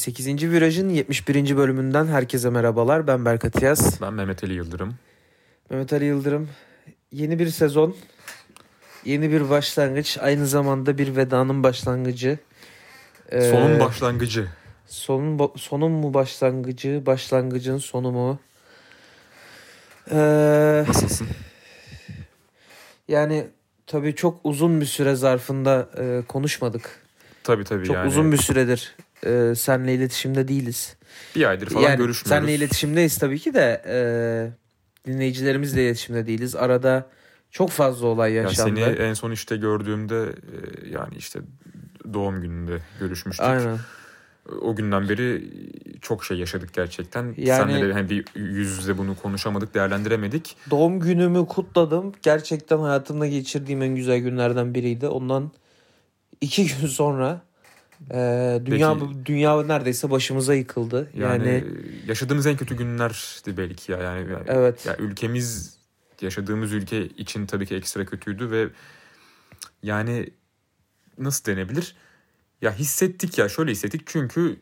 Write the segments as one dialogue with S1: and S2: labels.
S1: 8. Viraj'ın 71. bölümünden herkese merhabalar. Ben Berkat Yaz.
S2: Ben Mehmet Ali Yıldırım.
S1: Mehmet Ali Yıldırım. Yeni bir sezon, yeni bir başlangıç, aynı zamanda bir vedanın başlangıcı.
S2: Ee, sonun başlangıcı.
S1: Sonun sonun mu başlangıcı, başlangıcın sonu mu? Ee,
S2: Nasılsın?
S1: Yani tabii çok uzun bir süre zarfında e, konuşmadık.
S2: Tabii tabii
S1: çok
S2: yani.
S1: uzun bir süredir e, seninle iletişimde değiliz.
S2: Bir aydır falan
S1: yani,
S2: görüşmüyoruz.
S1: Seninle iletişimdeyiz tabii ki de e, dinleyicilerimizle iletişimde değiliz. Arada çok fazla olay yaşandı.
S2: Yani seni en son işte gördüğümde e, yani işte doğum gününde görüşmüştük.
S1: Aynen.
S2: O günden beri çok şey yaşadık gerçekten.
S1: Yani,
S2: Seninle de hani bir yüz yüze bunu konuşamadık, değerlendiremedik.
S1: Doğum günümü kutladım. Gerçekten hayatımda geçirdiğim en güzel günlerden biriydi. Ondan iki gün sonra e, dünya Peki, dünya neredeyse başımıza yıkıldı. Yani, yani
S2: yaşadığımız en kötü günlerdi belki ya. Yani
S1: evet.
S2: Ya ülkemiz yaşadığımız ülke için tabii ki ekstra kötüydü ve yani nasıl denebilir? Ya hissettik ya şöyle hissettik çünkü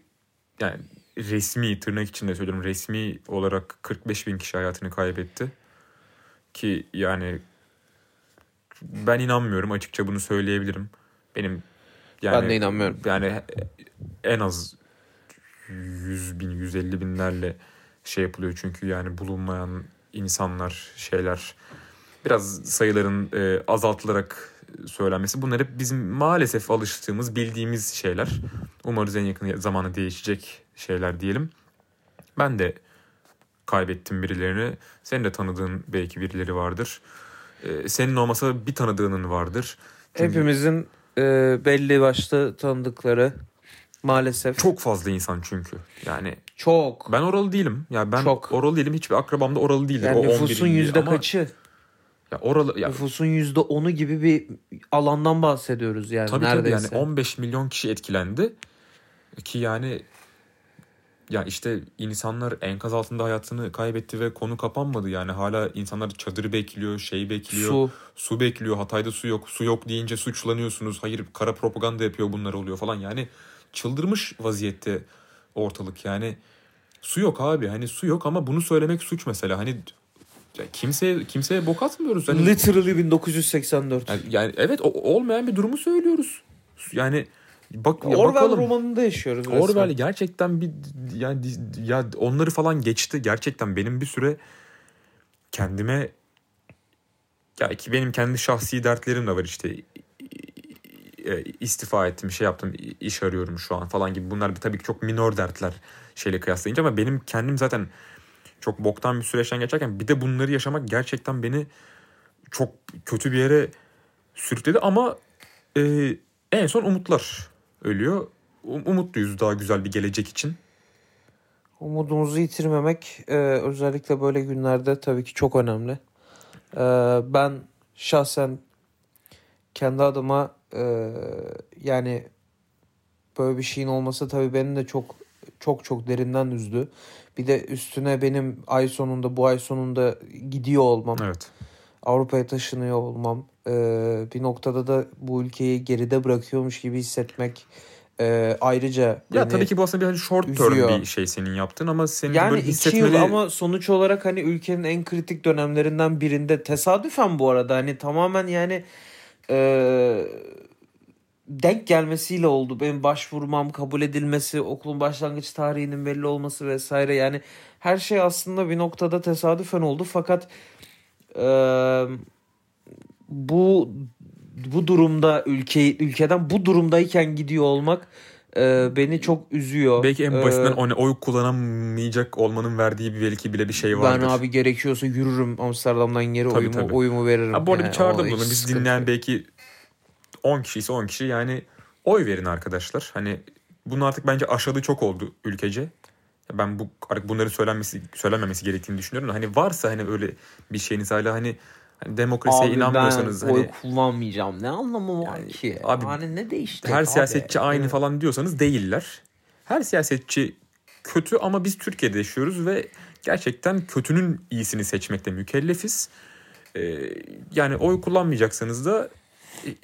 S2: yani resmi tırnak içinde söylüyorum resmi olarak 45 bin kişi hayatını kaybetti. Ki yani ben inanmıyorum açıkça bunu söyleyebilirim. Benim
S1: yani, ben de inanmıyorum.
S2: Yani en az 100 bin 150 binlerle şey yapılıyor çünkü yani bulunmayan insanlar şeyler biraz sayıların e, azaltılarak söylenmesi. Bunlar hep bizim maalesef alıştığımız, bildiğimiz şeyler. Umarız en yakın zamanda değişecek şeyler diyelim. Ben de kaybettim birilerini. Senin de tanıdığın belki birileri vardır. Ee, senin olmasa bir tanıdığının vardır.
S1: Çünkü Hepimizin e, belli başlı tanıdıkları maalesef.
S2: Çok fazla insan çünkü. Yani
S1: çok.
S2: Ben oralı değilim. Ya yani ben çok. oralı değilim. Hiçbir akrabam da oralı değildir.
S1: Yani o nüfusun yüzde kaçı?
S2: Ya oralı ya
S1: nüfusun yüzde onu gibi bir alandan bahsediyoruz yani
S2: tabii
S1: neredeyse.
S2: Tabii yani 15 milyon kişi etkilendi ki yani ya işte insanlar enkaz altında hayatını kaybetti ve konu kapanmadı yani hala insanlar çadırı bekliyor, şey bekliyor,
S1: su,
S2: su bekliyor. Hatay'da su yok. Su yok deyince suçlanıyorsunuz. Hayır kara propaganda yapıyor bunlar oluyor falan. Yani çıldırmış vaziyette ortalık yani. Su yok abi. Hani su yok ama bunu söylemek suç mesela. Hani kimseye kimseye bok atmıyoruz. Hani,
S1: Literally 1984.
S2: Yani, yani evet o, olmayan bir durumu söylüyoruz. Yani bak ya
S1: Orwell
S2: bakalım.
S1: romanında yaşıyoruz
S2: resmen. Orwell gerçekten bir yani ya onları falan geçti. Gerçekten benim bir süre kendime ya ki benim kendi şahsi dertlerim de var işte e, istifa ettim şey yaptım iş arıyorum şu an falan gibi bunlar tabii ki çok minor dertler şeyle kıyaslayınca ama benim kendim zaten çok boktan bir süreçten geçerken bir de bunları yaşamak gerçekten beni çok kötü bir yere sürükledi ama e, en son umutlar ölüyor. Umutluyuz daha güzel bir gelecek için.
S1: Umudumuzu yitirmemek e, özellikle böyle günlerde tabii ki çok önemli. E, ben şahsen kendi adıma e, yani böyle bir şeyin olması tabii beni de çok çok çok derinden üzdü. Bir de üstüne benim ay sonunda bu ay sonunda gidiyor olmam.
S2: Evet.
S1: Avrupa'ya taşınıyor olmam. Ee, bir noktada da bu ülkeyi geride bırakıyormuş gibi hissetmek e, ayrıca
S2: Ya tabii ki bu aslında bir hani short term üzüyor. bir şey senin yaptığın ama senin
S1: yani
S2: böyle hissetmeli...
S1: yıl ama sonuç olarak hani ülkenin en kritik dönemlerinden birinde tesadüfen bu arada hani tamamen yani e, denk gelmesiyle oldu. Benim başvurmam kabul edilmesi, okulun başlangıç tarihinin belli olması vesaire. Yani her şey aslında bir noktada tesadüfen oldu. Fakat e, bu bu durumda ülke ülkeden bu durumdayken gidiyor olmak e, beni çok üzüyor.
S2: Belki en basitinden ee, oy kullanamayacak olmanın verdiği bir belki bile bir şey vardır.
S1: Ben abi gerekiyorsa yürürüm Amsterdam'dan geri tabii, oyumu tabii. oyumu veririm.
S2: Ha, bu arada yani, bir çağırdım bunu. Biz dinleyen belki 10 kişi ise 10 kişi yani oy verin arkadaşlar. Hani bunu artık bence aşağı çok oldu ülkece. Ben bu artık bunları söylenmesi söylenmemesi gerektiğini düşünüyorum. Hani varsa hani öyle bir şeyiniz hala hani Hani demokrasiye abi inanmıyorsanız
S1: ben
S2: hani
S1: oy kullanmayacağım. Ne anlamı var yani, ki? Abi, hani ne değişti?
S2: Her abi? siyasetçi aynı evet. falan diyorsanız değiller. Her siyasetçi kötü ama biz Türkiye'de yaşıyoruz ve gerçekten kötünün iyisini seçmekte mükellefiz. Ee, yani oy kullanmayacaksanız da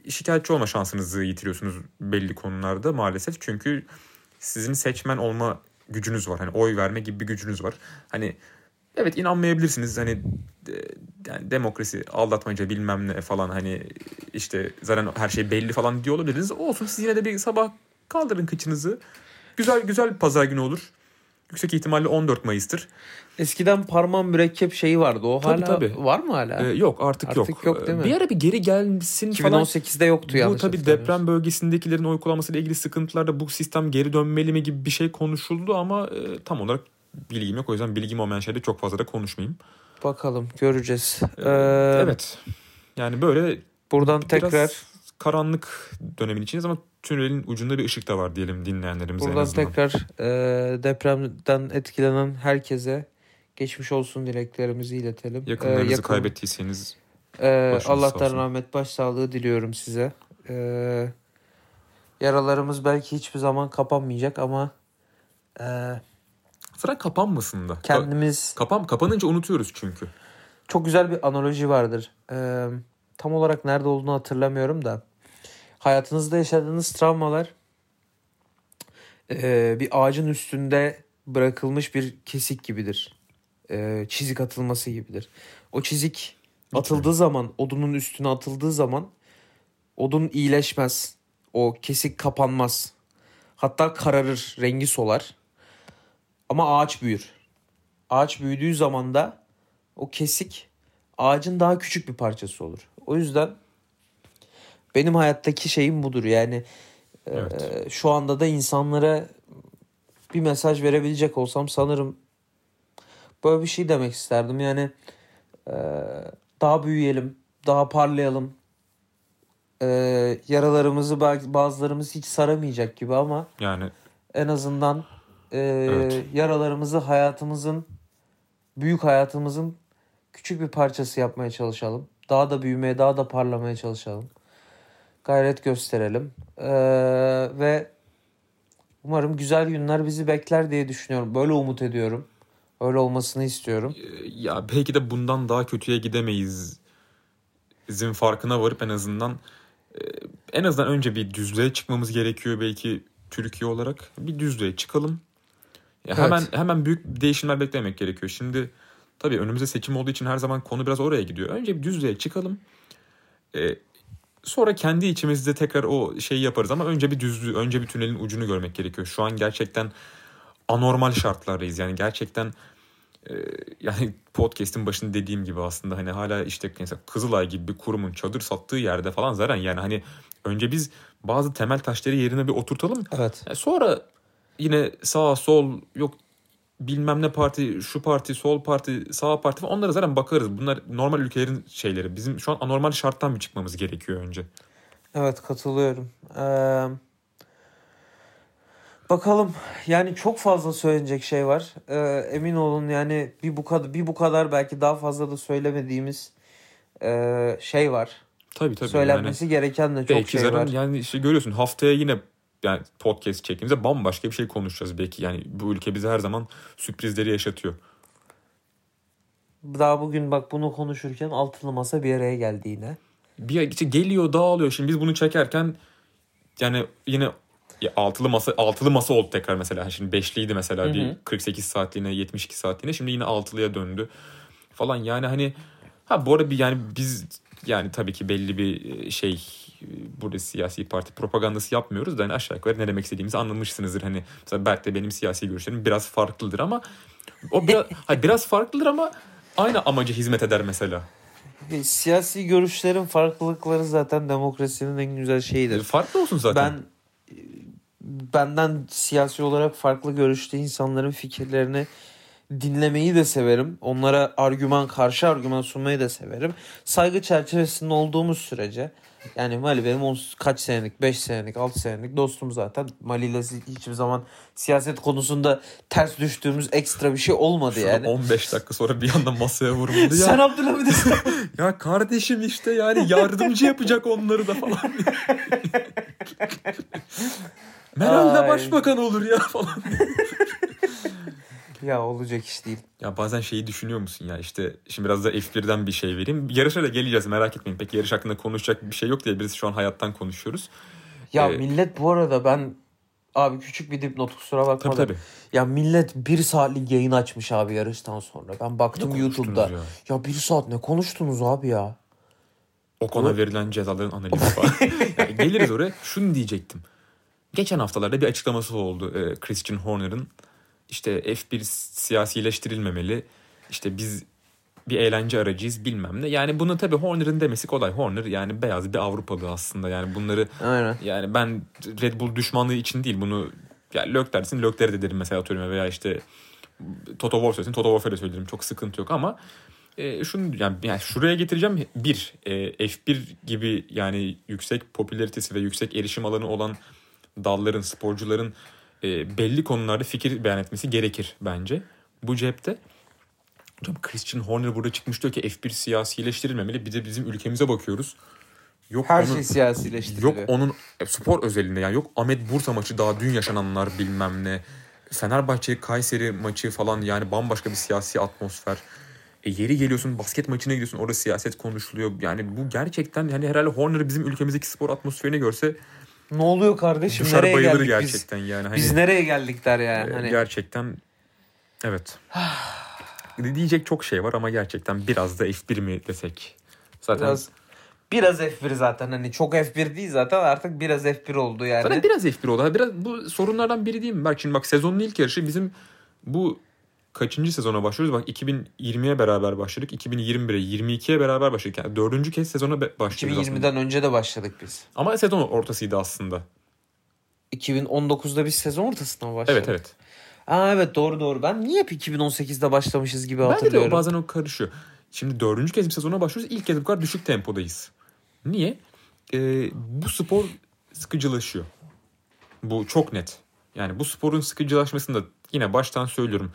S2: şikayetçi olma şansınızı yitiriyorsunuz belli konularda maalesef. Çünkü sizin seçmen olma gücünüz var. Hani oy verme gibi bir gücünüz var. Hani evet inanmayabilirsiniz. Hani yani demokrasi aldatmaca bilmem ne falan hani işte zaten her şey belli falan diyor olabilirsiniz. Olsun siz yine de bir sabah kaldırın kıçınızı. Güzel güzel bir pazar günü olur. Yüksek ihtimalle 14 Mayıs'tır.
S1: Eskiden parmağın mürekkep şeyi vardı. O
S2: Tabii,
S1: hala
S2: tabii.
S1: var mı hala?
S2: Ee, yok artık,
S1: Artık
S2: yok.
S1: yok değil mi?
S2: Bir ara bir geri gelsin falan
S1: 2018'de yoktu
S2: bu
S1: yanlış
S2: tabii
S1: hatırlamıyorsam.
S2: deprem bölgesindekilerin oy kullanmasıyla ilgili sıkıntılarda bu sistem geri dönmeli mi gibi bir şey konuşuldu ama e, tam olarak bilgim yok. O yüzden bilgim olmayan şeyde çok fazla da konuşmayayım.
S1: Bakalım göreceğiz.
S2: Ee,
S1: Ee,
S2: evet. Yani böyle
S1: Buradan tekrar
S2: biraz karanlık dönemin içindeyiz ama tünelin ucunda bir ışık da var diyelim dinleyenlerimize en
S1: buradan tekrar e, depremden etkilenen herkese geçmiş olsun dileklerimizi iletelim. Ee,
S2: Yakınlarınızı
S1: yakın-
S2: kaybettiyseniz
S1: Ee,
S2: sağ
S1: Allah'tan rahmet başsağlığı diliyorum size. Ee, yaralarımız belki hiçbir zaman kapanmayacak ama e,
S2: sıra kapanmasın da. Ka-
S1: kendimiz
S2: kapan kapanınca unutuyoruz çünkü.
S1: çok güzel bir analoji vardır. Ee, tam olarak nerede olduğunu hatırlamıyorum da hayatınızda yaşadığınız travmalar e, bir ağacın üstünde bırakılmış bir kesik gibidir. Ee, çizik atılması gibidir. O çizik atıldığı zaman, odunun üstüne atıldığı zaman odun iyileşmez. O kesik kapanmaz. Hatta kararır, rengi solar. Ama ağaç büyür. Ağaç büyüdüğü zaman da o kesik ağacın daha küçük bir parçası olur. O yüzden benim hayattaki şeyim budur. Yani e,
S2: Evet.
S1: şu anda da insanlara bir mesaj verebilecek olsam sanırım böyle bir şey demek isterdim. Yani e, daha büyüyelim, daha parlayalım. E, yaralarımızı bazılarımız hiç saramayacak gibi ama
S2: Yani
S1: en azından e,
S2: Evet.
S1: yaralarımızı hayatımızın büyük hayatımızın küçük bir parçası yapmaya çalışalım. Daha da büyümeye, daha da parlamaya çalışalım. Gayret gösterelim. E, ve umarım güzel günler bizi bekler diye düşünüyorum. Böyle umut ediyorum. Öyle olmasını istiyorum.
S2: ya belki de bundan daha kötüye gidemeyiz. Bizim farkına varıp en azından e, en azından önce bir düzlüğe çıkmamız gerekiyor belki Türkiye olarak. Bir düzlüğe çıkalım. Ya
S1: Evet.
S2: hemen hemen büyük değişimler beklemek gerekiyor. Şimdi tabii önümüzde seçim olduğu için her zaman konu biraz oraya gidiyor. Önce bir düzlüğe çıkalım. E, sonra kendi içimizde tekrar o şeyi yaparız ama önce bir düzlüğü, önce bir tünelin ucunu görmek gerekiyor. Şu an gerçekten anormal şartlardayız. Yani gerçekten e, yani podcast'in başında dediğim gibi aslında hani hala işte mesela Kızılay gibi bir kurumun çadır sattığı yerde falan zaten yani hani önce biz bazı temel taşları yerine bir oturtalım.
S1: Evet.
S2: E, Sonra yine sağ sol yok bilmem ne parti şu parti sol parti sağ parti falan onlara zaten bakarız. Bunlar normal ülkelerin şeyleri. Bizim şu an anormal şarttan bir çıkmamız gerekiyor önce.
S1: Evet katılıyorum. Ee, bakalım yani çok fazla söylenecek şey var. Ee, emin olun yani bir bu kadar bir bu kadar belki daha fazla da söylemediğimiz e, şey var.
S2: Tabii tabii.
S1: Söylenmesi gereken de çok şey
S2: zaten
S1: var.
S2: yani işte görüyorsun haftaya yine yani podcast çektiğimizde bambaşka bir şey konuşacağız belki. Yani bu ülke bize her zaman sürprizleri yaşatıyor.
S1: Daha bugün bak bunu konuşurken altılı masa bir araya geldi yine.
S2: Bir işte geliyor dağılıyor. Şimdi biz bunu çekerken yani yine ya altılı masa altılı masa oldu tekrar mesela. Şimdi beşliydi mesela
S1: Hı hı.
S2: bir 48 saatliğine 72 saatliğine. Şimdi yine altılıya döndü falan. Yani hani ha bu arada bir yani biz yani tabii ki belli bir şey burada siyasi parti propagandası yapmıyoruz da hani aşağı yukarı ne demek istediğimizi anlamışsınızdır. Hani mesela Berk de benim siyasi görüşlerim biraz farklıdır ama o biraz, hayır, biraz farklıdır ama aynı amaca hizmet eder mesela.
S1: E, Siyasi görüşlerin farklılıkları zaten demokrasinin en güzel şeyidir.
S2: Farklı olsun zaten.
S1: Ben e, benden siyasi olarak farklı görüşte insanların fikirlerini dinlemeyi de severim. Onlara argüman karşı argüman sunmayı da severim. Saygı çerçevesinde olduğumuz sürece yani Mali benim on, kaç senelik 5 senelik 6 senelik dostum zaten. Mali ile hiçbir zaman siyaset konusunda ters düştüğümüz ekstra bir şey olmadı
S2: Şurada
S1: yani.
S2: 15 dakika sonra bir anda masaya vuruldu ya.
S1: Sen Abdülhamid'e
S2: Ya kardeşim işte yani yardımcı yapacak onları da falan. Meral de başbakan olur ya falan.
S1: ya olacak iş değil.
S2: Ya bazen şeyi düşünüyor musun ya işte şimdi biraz da F1'den bir şey vereyim. Yarışa da geleceğiz merak etmeyin. Pek yarış hakkında konuşacak bir şey yok diye biz şu an hayattan konuşuyoruz.
S1: Ya
S2: Ee,
S1: millet bu arada ben Abi küçük bir dipnot kusura bakma
S2: Tabii
S1: da.
S2: tabii.
S1: Ya millet bir saatlik yayın açmış abi yarıştan sonra. Ben baktım YouTube'da. Ya?
S2: ya?
S1: bir saat ne konuştunuz abi ya?
S2: O kona verilen cezaların analizi falan. Yani geliriz oraya. Şunu diyecektim. Geçen haftalarda bir açıklaması oldu e, Christian Horner'ın. İşte F1 siyasileştirilmemeli. İşte biz bir eğlence aracıyız bilmem ne. Yani bunu tabii Horner'ın demesi kolay. Horner yani beyaz bir Avrupalı aslında. Yani bunları
S1: Aynen.
S2: yani ben Red Bull düşmanlığı için değil bunu yani Lök dersin Lökler de derim mesela atıyorum veya işte Toto Wolff söylesin Toto Wolff'e de söylerim çok sıkıntı yok ama e, şunu yani, yani şuraya getireceğim bir e, F1 gibi yani yüksek popülaritesi ve yüksek erişim alanı olan dalların sporcuların e, belli konularda fikir beyan etmesi gerekir bence bu cepte. Hocam Christian Horner burada çıkmış diyor ki F1 siyasileştirilmemeli. Bir de bizim ülkemize bakıyoruz. Yok
S1: Her
S2: onun-
S1: şey siyasileştiriliyor.
S2: Yok onun spor özelinde yani yok Ahmet Bursa maçı daha dün yaşananlar bilmem ne. Fenerbahçe Kayseri maçı falan yani bambaşka bir siyasi atmosfer. E yeri geliyorsun basket maçına gidiyorsun orada siyaset konuşuluyor. Yani bu gerçekten yani herhalde Horner bizim ülkemizdeki spor atmosferini görse
S1: Ne oluyor kardeşim?
S2: düşer
S1: nereye
S2: bayılır
S1: geldik
S2: gerçekten yani.
S1: biz?
S2: Hani,
S1: Biz nereye geldik der yani.
S2: e,
S1: Hani
S2: Gerçekten evet. Diyecek çok şey var ama gerçekten biraz da F1 mi desek. Zaten
S1: biraz biraz F1 zaten hani çok F1 değil zaten artık biraz F1 oldu yani.
S2: Zaten biraz F1 oldu. Biraz bu sorunlardan biri değil mi? Bak şimdi bak sezonun ilk yarışı bizim bu kaçıncı sezona başlıyoruz? Bak 2020'ye beraber başladık. 2021'e 22'ye beraber başladık. Yani dördüncü kez sezona be- başlıyoruz aslında.
S1: 2020'den önce de başladık biz.
S2: Ama sezon ortasıydı aslında.
S1: 2019'da biz sezon ortasına mı başladık?
S2: Evet evet.
S1: Aa evet doğru doğru. Ben niye hep 2018'de başlamışız gibi
S2: Bence de
S1: hatırlıyorum.
S2: o bazen o karışıyor. Şimdi dördüncü kez bir sezona başlıyoruz. İlk kez bu kadar düşük tempodayız. Niye? Ee, bu spor sıkıcılaşıyor. Bu çok net. Yani bu sporun sıkıcılaşmasında yine baştan söylüyorum.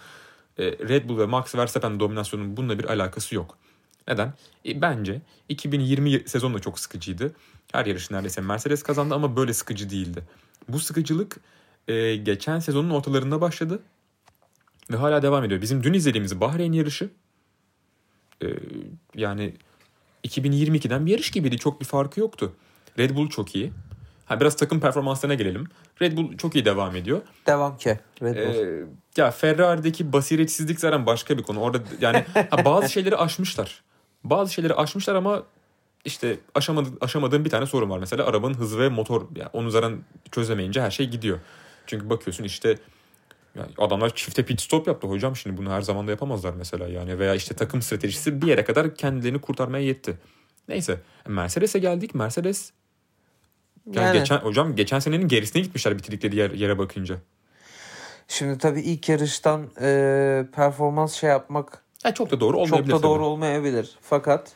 S2: Ee, Red Bull ve Max Verstappen dominasyonunun bununla bir alakası yok. Neden? E, bence 2020 sezonu da çok sıkıcıydı. Her yarış neredeyse Mercedes kazandı ama böyle sıkıcı değildi. Bu sıkıcılık e, geçen sezonun ortalarında başladı ve hala devam ediyor. Bizim dün izlediğimiz Bahreyn yarışı e, yani 2022'den bir yarış gibiydi. Çok bir farkı yoktu. Red Bull çok iyi. Ha biraz takım performanslarına gelelim. Red Bull çok iyi devam ediyor.
S1: Devam ki. Red Bull.
S2: Ee, ya Ferrari'deki basiretsizlik zaten başka bir konu. Orada yani ha, bazı şeyleri aşmışlar. Bazı şeyleri aşmışlar ama işte aşamadı, aşamadığım bir tane sorun var. Mesela arabanın hızı ve motor. Yani onu zaten çözemeyince her şey gidiyor. Çünkü bakıyorsun işte yani adamlar çifte pit stop yaptı hocam şimdi bunu her zaman da yapamazlar mesela yani veya işte takım stratejisi bir yere kadar kendilerini kurtarmaya yetti. Neyse Mercedes'e geldik. Mercedes yani,
S1: Yani.
S2: geçen hocam geçen senenin gerisine gitmişler bitirdikleri yer, yere bakınca.
S1: Şimdi tabii ilk yarıştan e, performans şey yapmak
S2: Ya çok da doğru
S1: çok
S2: olmayabilir.
S1: da doğru
S2: tabii.
S1: olmayabilir. Fakat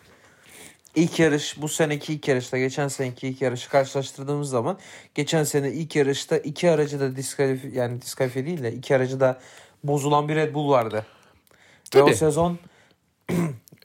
S1: ilk yarış bu seneki ilk yarışla geçen seneki ilk yarışı karşılaştırdığımız zaman geçen sene ilk yarışta iki aracı da diskalifi yani diskalifiye değil de iki aracı da bozulan bir Red Bull vardı. Ve o
S2: Tabii.
S1: sezon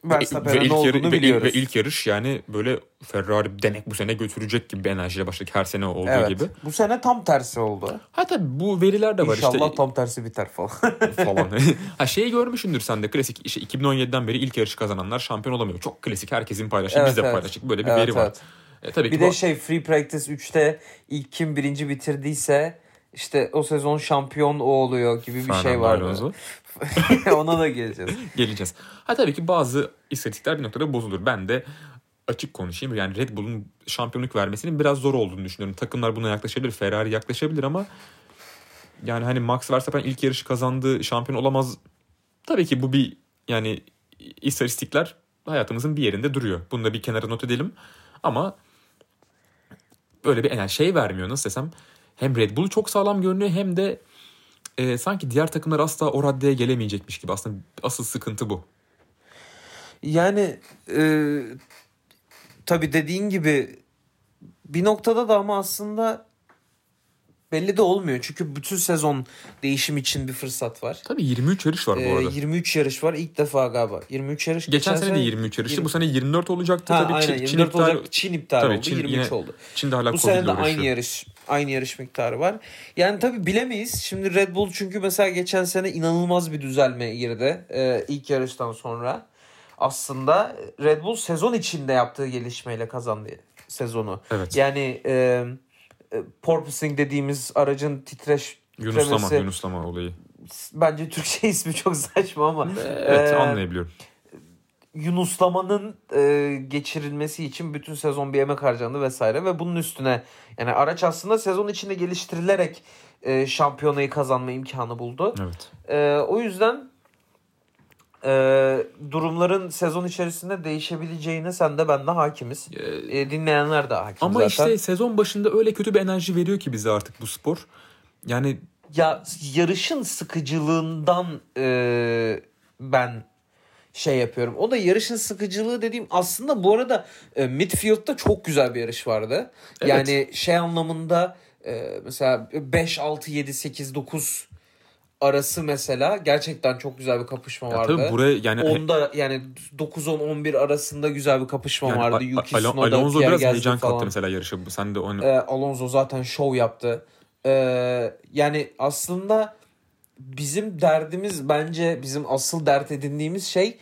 S1: Verstappen'e ne
S2: ilk, yarı,
S1: olduğunu
S2: ve, ilk,
S1: biliyoruz.
S2: ve ilk yarış yani böyle Ferrari denek bu sene götürecek gibi bir enerjiyle başladık her sene olduğu
S1: evet.
S2: gibi.
S1: Bu sene tam tersi oldu.
S2: Ha tabii bu veriler de var
S1: İnşallah
S2: işte
S1: tam tersi biter falan.
S2: falan. ha şeyi görmüşsündür sen de klasik işte 2017'den beri ilk yarışı kazananlar şampiyon olamıyor. Çok klasik herkesin paylaştığı
S1: Evet,
S2: biz de
S1: evet.
S2: paylaştık böyle bir
S1: Evet,
S2: veri var.
S1: evet.
S2: E, tabii
S1: Bir de
S2: bu-
S1: şey Free Practice 3'te ilk kim birinci bitirdiyse işte o sezon şampiyon o oluyor gibi bir şey
S2: Fernando
S1: vardı.
S2: Alonso.
S1: Ona da geleceğiz.
S2: geleceğiz. Ha tabii ki bazı istatistikler bir noktada bozulur. Ben de açık konuşayım. Yani Red Bull'un şampiyonluk vermesinin biraz zor olduğunu düşünüyorum. Takımlar buna yaklaşabilir. Ferrari yaklaşabilir ama yani hani Max Verstappen ilk yarışı kazandı, şampiyon olamaz. Tabii ki bu bir yani istatistikler hayatımızın bir yerinde duruyor. Bunu da bir kenara not edelim. Ama böyle bir yani şey vermiyor nasıl desem. Hem Red Bull çok sağlam görünüyor hem de e, sanki diğer takımlar asla o raddeye gelemeyecekmiş gibi. Aslında asıl sıkıntı bu.
S1: Yani e, tabii dediğin gibi bir noktada da ama aslında belli de olmuyor. Çünkü bütün sezon değişim için bir fırsat var.
S2: Tabii 23 yarış var bu
S1: E,
S2: arada.
S1: 23 yarış var ilk defa galiba. 23 yarış.
S2: Geçen, sene de 23 yarıştı. Bu sene 24 olacaktı.
S1: Ha,
S2: tabii
S1: aynen
S2: Çin, Çin
S1: 24
S2: iptal-
S1: olacak. Çin iptal
S2: Tabii
S1: oldu.
S2: Çin
S1: 23
S2: yine-
S1: oldu.
S2: Çin'de hala
S1: Bu sene de aynı yarış aynı yarış miktarı var. Yani tabii bilemeyiz. Şimdi Red Bull çünkü mesela geçen sene inanılmaz bir düzelme girdi. Ee, ilk yarıştan sonra. Aslında Red Bull sezon içinde yaptığı gelişmeyle kazandı sezonu.
S2: Evet.
S1: Yani e, e, porpoising dediğimiz aracın titreş
S2: Yunuslama,
S1: titremesi
S2: Yunuslama olayı.
S1: bence Türkçe ismi çok saçma ama
S2: Evet
S1: Ee,
S2: anlayabiliyorum.
S1: Yunuslamanın e, geçirilmesi için bütün sezon bir emek harcandı vesaire ve bunun üstüne yani araç aslında sezon içinde geliştirilerek e, şampiyonayı kazanma imkanı buldu.
S2: Evet.
S1: E, o yüzden e, durumların sezon içerisinde değişebileceğine sen de ben de hakimiz.
S2: Ee,
S1: E, dinleyenler de hakim
S2: ama
S1: zaten.
S2: işte sezon başında öyle kötü bir enerji veriyor ki bize artık bu spor. Yani
S1: Ya yarışın sıkıcılığından e, ben şey yapıyorum. O da yarışın sıkıcılığı dediğim aslında bu arada e, midfield'da çok güzel bir yarış vardı.
S2: Evet.
S1: Yani şey anlamında e, mesela 5 6 7 8 9 arası mesela gerçekten çok güzel bir kapışma
S2: ya
S1: vardı.
S2: tabii buraya yani
S1: Onda yani 9 10 11 arasında güzel bir kapışma
S2: yani
S1: vardı. Yuki
S2: Al-
S1: Tsunoda,
S2: Alonso
S1: Pierre
S2: biraz heyecan kattı mesela yarışa. Sen de onu
S1: Ee, Alonso zaten şov yaptı. Ee, yani aslında bizim derdimiz bence bizim asıl dert edindiğimiz şey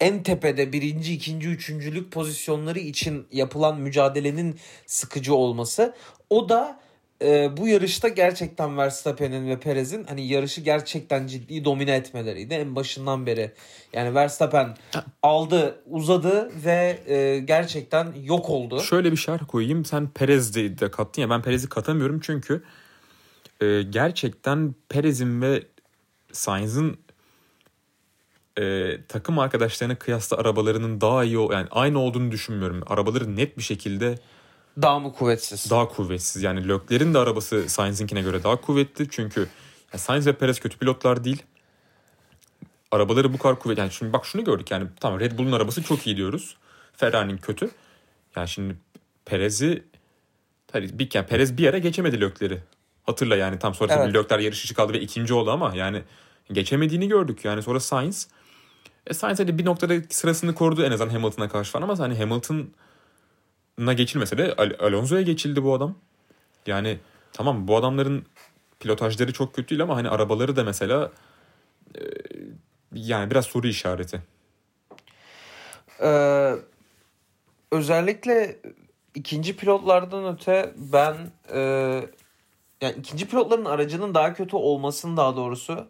S1: en tepede birinci, ikinci, üçüncülük pozisyonları için yapılan mücadelenin sıkıcı olması. O da e, bu yarışta gerçekten Verstappen'in ve Perez'in hani yarışı gerçekten ciddi domine etmeleriydi en başından beri. Yani Verstappen aldı, uzadı ve e, gerçekten yok oldu.
S2: Şöyle bir şerh koyayım. Sen Perez'i de kattın ya ben Perez'i katamıyorum çünkü e, gerçekten Perez'in ve Sainz'ın e, takım arkadaşlarına kıyasla arabalarının daha iyi yani aynı olduğunu düşünmüyorum. Arabaları net bir şekilde
S1: Daha mı kuvvetsiz?
S2: daha kuvvetsiz. Yani Leclerc'in de arabası Sainz'inkine göre daha kuvvetli. Çünkü ya Sainz ve Perez kötü pilotlar değil. Arabaları bu kadar kuvvetli. Yani şimdi bak şunu gördük yani tamam Red Bull'un arabası çok iyi diyoruz. Ferrari'nin kötü. Yani şimdi Perez'i bir yani Perez bir yere geçemedi Leclerc'i. Hatırla yani tam sonra
S1: Evet.
S2: Leclerc yarış dışı kaldı ve ikinci oldu ama yani geçemediğini gördük. Yani sonra Sainz e Sainz hani bir noktada sırasını korudu en azından Hamilton'a karşı falan ama hani Hamilton'a geçilmese de Al- Alonso'ya geçildi bu adam. Yani tamam bu adamların pilotajları çok kötü değil ama hani arabaları da mesela e, yani biraz soru işareti.
S1: Ee, özellikle ikinci pilotlardan öte ben e, yani ikinci pilotların aracının daha kötü olmasının daha doğrusu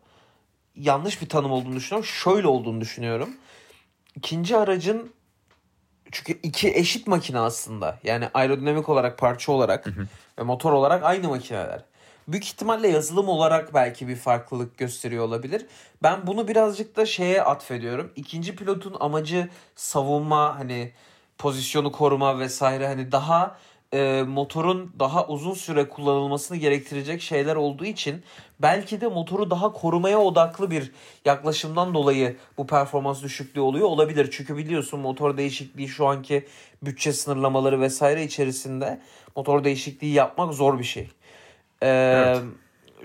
S1: yanlış bir tanım olduğunu düşünüyorum. Şöyle olduğunu düşünüyorum. İkinci aracın çünkü iki eşit makine aslında. Yani aerodinamik olarak, parça olarak ve motor olarak aynı makineler. Büyük ihtimalle yazılım olarak belki bir farklılık gösteriyor olabilir. Ben bunu birazcık da şeye atfediyorum. İkinci pilotun amacı savunma, hani pozisyonu koruma vesaire hani daha e, motorun daha uzun süre kullanılmasını gerektirecek şeyler olduğu için belki de motoru daha korumaya odaklı bir yaklaşımdan dolayı bu performans düşüklüğü oluyor olabilir. Çünkü biliyorsun motor değişikliği şu anki bütçe sınırlamaları vesaire içerisinde motor değişikliği yapmak zor bir şey. Ee,
S2: Evet.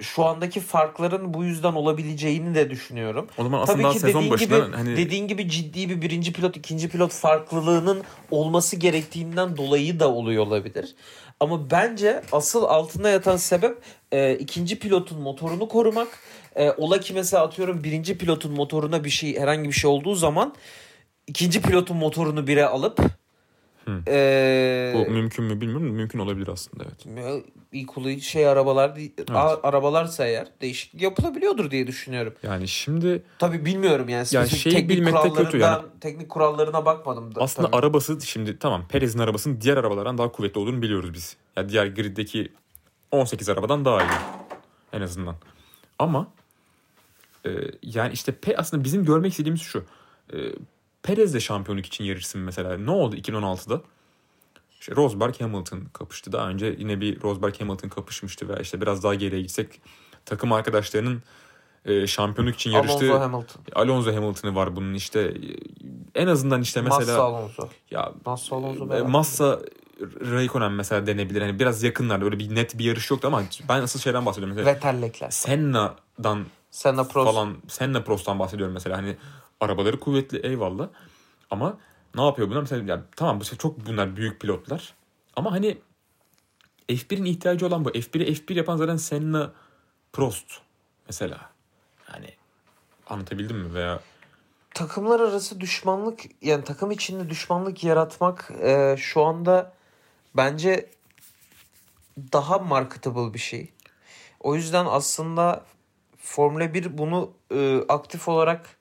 S1: Şu andaki farkların bu yüzden olabileceğini de düşünüyorum.
S2: O zaman
S1: Tabii
S2: aslında
S1: ki
S2: sezon
S1: dediğin
S2: başında
S1: gibi,
S2: hani
S1: dediğin gibi ciddi bir birinci pilot ikinci pilot farklılığının olması gerektiğinden dolayı da oluyor olabilir. Ama bence asıl altında yatan sebep e, ikinci pilotun motorunu korumak. E, ola ki mesela atıyorum birinci pilotun motoruna bir şey herhangi bir şey olduğu zaman ikinci pilotun motorunu bire alıp
S2: Hı.
S1: e,
S2: bu mümkün mü bilmiyorum. Mümkün olabilir aslında evet.
S1: equally şey arabalar a- arabalarsa eğer değişiklik yapılabiliyordur diye düşünüyorum.
S2: Yani şimdi
S1: Tabii bilmiyorum yani.
S2: Yani şeyi
S1: teknik
S2: bilmek de kötü yani.
S1: Teknik kurallarına bakmadım da.
S2: aslında
S1: tabii.
S2: arabası şimdi tamam Perez'in arabasının diğer arabalardan daha kuvvetli olduğunu biliyoruz biz. Ya diğer griddeki 18 arabadan daha iyi en azından. Ama e, yani işte Pe- aslında bizim görmek istediğimiz şu. E, Perez de şampiyonluk için yarışsın mesela. Ne oldu 2016'da? İşte Rosberg Hamilton kapıştı. Daha önce yine bir Rosberg Hamilton kapışmıştı ve işte biraz daha geriye gitsek takım arkadaşlarının e, şampiyonluk için yarıştığı
S1: Alonso Hamilton.
S2: Alonso Hamilton'ı var bunun işte en azından işte mesela
S1: Massa Alonso.
S2: ya
S1: Massa Alonso
S2: e. Massa Raikkonen mesela denebilir. Hani biraz yakınlar. Öyle bir net bir yarış yoktu ama ben asıl şeyden bahsediyorum. Mesela
S1: Vettel Leclerc.
S2: Senna'dan
S1: Senna Prost.
S2: falan Senna Prost'tan bahsediyorum mesela. Hani arabaları kuvvetli eyvallah. Ama ne yapıyor bunlar? Mesela yani, tamam bu çok bunlar büyük pilotlar. Ama hani F1'in ihtiyacı olan bu. F1'i F1 yapan zaten Senna Prost mesela. Yani anlatabildim mi veya
S1: Takımlar arası düşmanlık yani takım içinde düşmanlık yaratmak e, şu anda bence daha marketable bir şey. O yüzden aslında Formula 1 bunu e, aktif olarak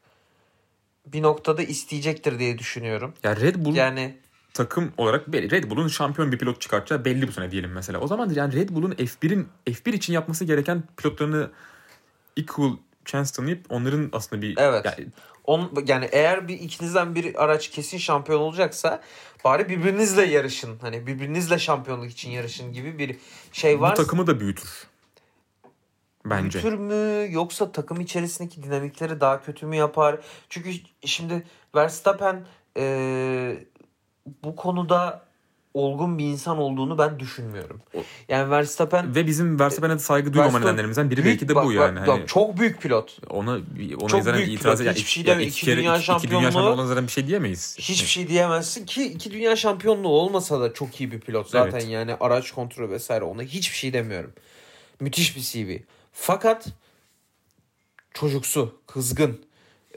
S1: bir noktada isteyecektir diye düşünüyorum.
S2: Ya Red Bull
S1: Yani
S2: takım olarak belli. Red Bull'un şampiyon bir pilot çıkartacağı belli bu sene diyelim mesela. O zaman yani Red Bull'un F1'in F1 için yapması gereken pilotlarını equal chance tanıyıp onların aslında bir
S1: Evet.
S2: yani
S1: on, yani eğer bir ikinizden bir araç kesin şampiyon olacaksa bari birbirinizle yarışın. Hani birbirinizle şampiyonluk için yarışın gibi bir şey var.
S2: bu takımı da büyütür. Bence.
S1: Büyütür mü yoksa takım içerisindeki dinamikleri daha kötü mü yapar? Çünkü şimdi Verstappen e, bu konuda olgun bir insan olduğunu ben düşünmüyorum. Yani Verstappen
S2: Ve bizim Verstappen'e saygı duymama nedenlerimizden biri
S1: büyük-
S2: belki de bu
S1: bak-
S2: yani.
S1: bak,
S2: Hani
S1: çok büyük pilot.
S2: ona ona
S1: Çok büyük
S2: itiraz
S1: pilot.
S2: yani
S1: Hiçbir şey
S2: iki, ya
S1: deme-
S2: iki
S1: iki dünya
S2: iki, dünya
S1: şampiyonluğu-
S2: zaten bir şey diyemeyiz.
S1: Hiçbir şey diyemezsin ki iki dünya şampiyonluğu olmasa da çok iyi bir pilot zaten
S2: Evet.
S1: yani araç kontrolü vesaire ona hiçbir şey demiyorum. Müthiş bir CV. Fakat çocuksu, kızgın,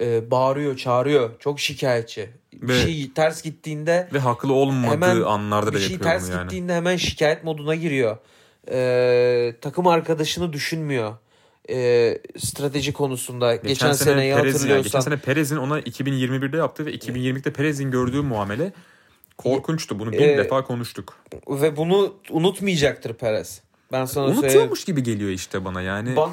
S1: e, bağırıyor, çağırıyor, çok şikayetçi. Bir
S2: Ve-
S1: şey ters gittiğinde
S2: Ve haklı olmadığı
S1: Hemen
S2: anlarda da
S1: bir şey
S2: yapıyor
S1: ters
S2: bunu yani.
S1: gittiğinde hemen şikayet moduna giriyor. E, takım arkadaşını düşünmüyor. E, strateji konusunda geçen, seneyi
S2: Perez'in- yani
S1: hatırlıyorsan
S2: geçen sene Perez'in ona 2021'de yaptığı ve 2020'de Perez'in gördüğü muamele korkunçtu. Bunu bin
S1: Ee,
S2: defa konuştuk.
S1: ve bunu unutmayacaktır Perez. Ben sana söyleyeyim.
S2: Unutuyormuş gibi geliyor işte bana yani.
S1: Ban-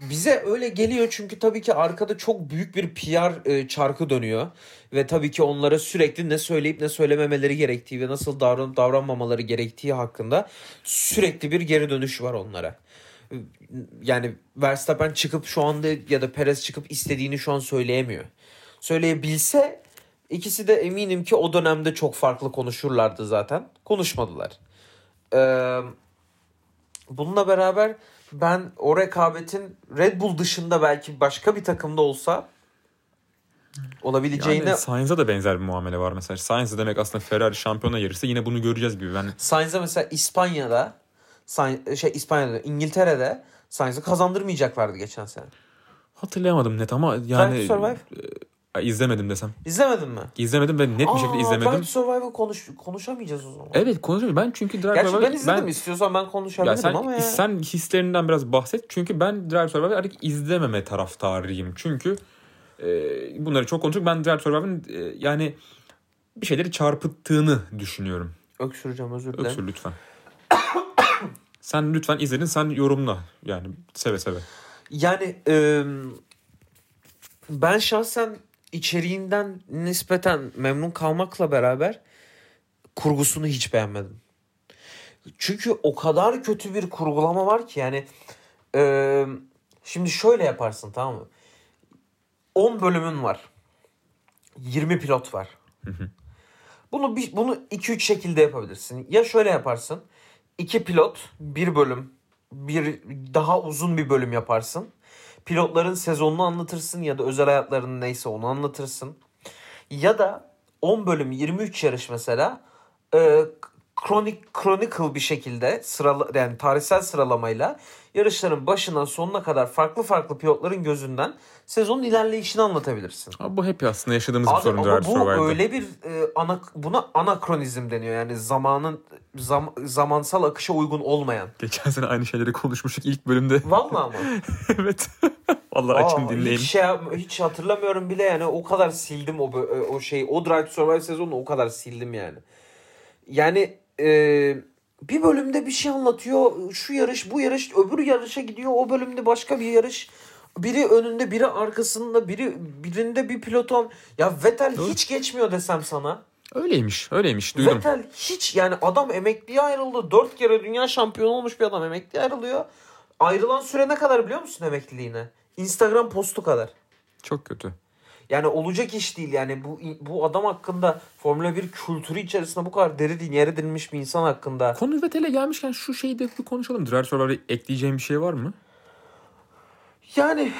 S1: bize öyle geliyor çünkü tabii ki arkada çok büyük bir PR e, çarkı dönüyor ve tabii ki onlara sürekli ne söyleyip ne söylememeleri gerektiği ve nasıl davranıp davranmamaları gerektiği hakkında sürekli bir geri dönüş var onlara. Yani Verstappen çıkıp şu anda ya da Perez çıkıp istediğini şu an söyleyemiyor. Söyleyebilse ikisi de eminim ki o dönemde çok farklı konuşurlardı zaten. Konuşmadılar. Eee Bununla beraber ben o rekabetin Red Bull dışında belki başka bir takımda olsa olabileceğine
S2: Yani Sainz'a da benzer bir muamele var mesela. Sainz de demek aslında Ferrari şampiyona yarışsa yine bunu göreceğiz gibi. Ben
S1: Sainz'e mesela İspanya'da Sain- şey İspanya'da İngiltere'de Sainz'ı kazandırmayacaklardı geçen sene.
S2: hatırlayamadım net ama yani izlemedim desem.
S1: izlemedin mi?
S2: İzlemedim ve net bir şekilde
S1: Aa,
S2: izlemedim.
S1: Drive to Survive'ı konuş konuşamayacağız o zaman.
S2: Evet konuşuyorum. Ben çünkü Drive
S1: Gerçi ben izledim istiyorsan ben
S2: ya
S1: konuşabilirim
S2: sen,
S1: ama ya.
S2: sen hislerinden biraz bahset. Çünkü ben Drive Survivor'ı artık izlememe taraftarıyım. Çünkü e, bunları çok konuştuk. Ben Drive Survivor'ın e, yani bir şeyleri çarpıttığını düşünüyorum.
S1: Öksüreceğim özür dilerim.
S2: Öksür lütfen. sen lütfen izledin. Sen yorumla. Yani seve seve.
S1: Yani e, ben şahsen içeriğinden nispeten memnun kalmakla beraber kurgusunu hiç beğenmedim. Çünkü o kadar kötü bir kurgulama var ki yani e, şimdi şöyle yaparsın tamam mı? 10 bölümün var. 20 pilot var. Bunu bir, bunu 2-3 şekilde yapabilirsin. Ya şöyle yaparsın. 2 pilot, bir bölüm, bir daha uzun bir bölüm yaparsın. Pilotların sezonunu anlatırsın ya da özel hayatlarını neyse onu anlatırsın. Ya da 10 bölüm 23 yarış mesela e, kronik chronicle bir şekilde sırala, yani tarihsel sıralamayla yarışların başından sonuna kadar farklı farklı pilotların gözünden sezonun ilerleyişini anlatabilirsin.
S2: Abi bu hep aslında yaşadığımız bir
S1: Abi
S2: sorun
S1: ama
S2: Drive
S1: bu öyle bir e, ana, buna anakronizm deniyor. Yani zamanın zam, zamansal akışa uygun olmayan.
S2: Geçen sene aynı şeyleri konuşmuştuk ilk bölümde.
S1: Vallahi ama.
S2: evet. Vallahi açın
S1: Aa,
S2: dinleyin.
S1: Hiç, şey, hiç hatırlamıyorum bile yani o kadar sildim o bö- o şey o Drive to Survive sezonunu o kadar sildim yani. Yani e, bir bölümde bir şey anlatıyor şu yarış bu yarış öbür yarışa gidiyor o bölümde başka bir yarış biri önünde biri arkasında biri birinde bir piloton ya Vettel hiç geçmiyor desem sana.
S2: Öyleymiş. Öyleymiş. Duydum.
S1: Vettel hiç yani adam emekliye ayrıldı. Dört kere dünya şampiyonu olmuş bir adam emekliye ayrılıyor. Ayrılan süre ne kadar biliyor musun emekliliğine? Instagram postu kadar.
S2: Çok kötü.
S1: Yani olacak iş değil yani bu bu adam hakkında Formula 1 kültürü içerisinde bu kadar deri yer edilmiş bir insan hakkında.
S2: Konu Vettel'e gelmişken şu şeyi de bir konuşalım. Drive ekleyeceğim bir şey var mı?
S1: Yani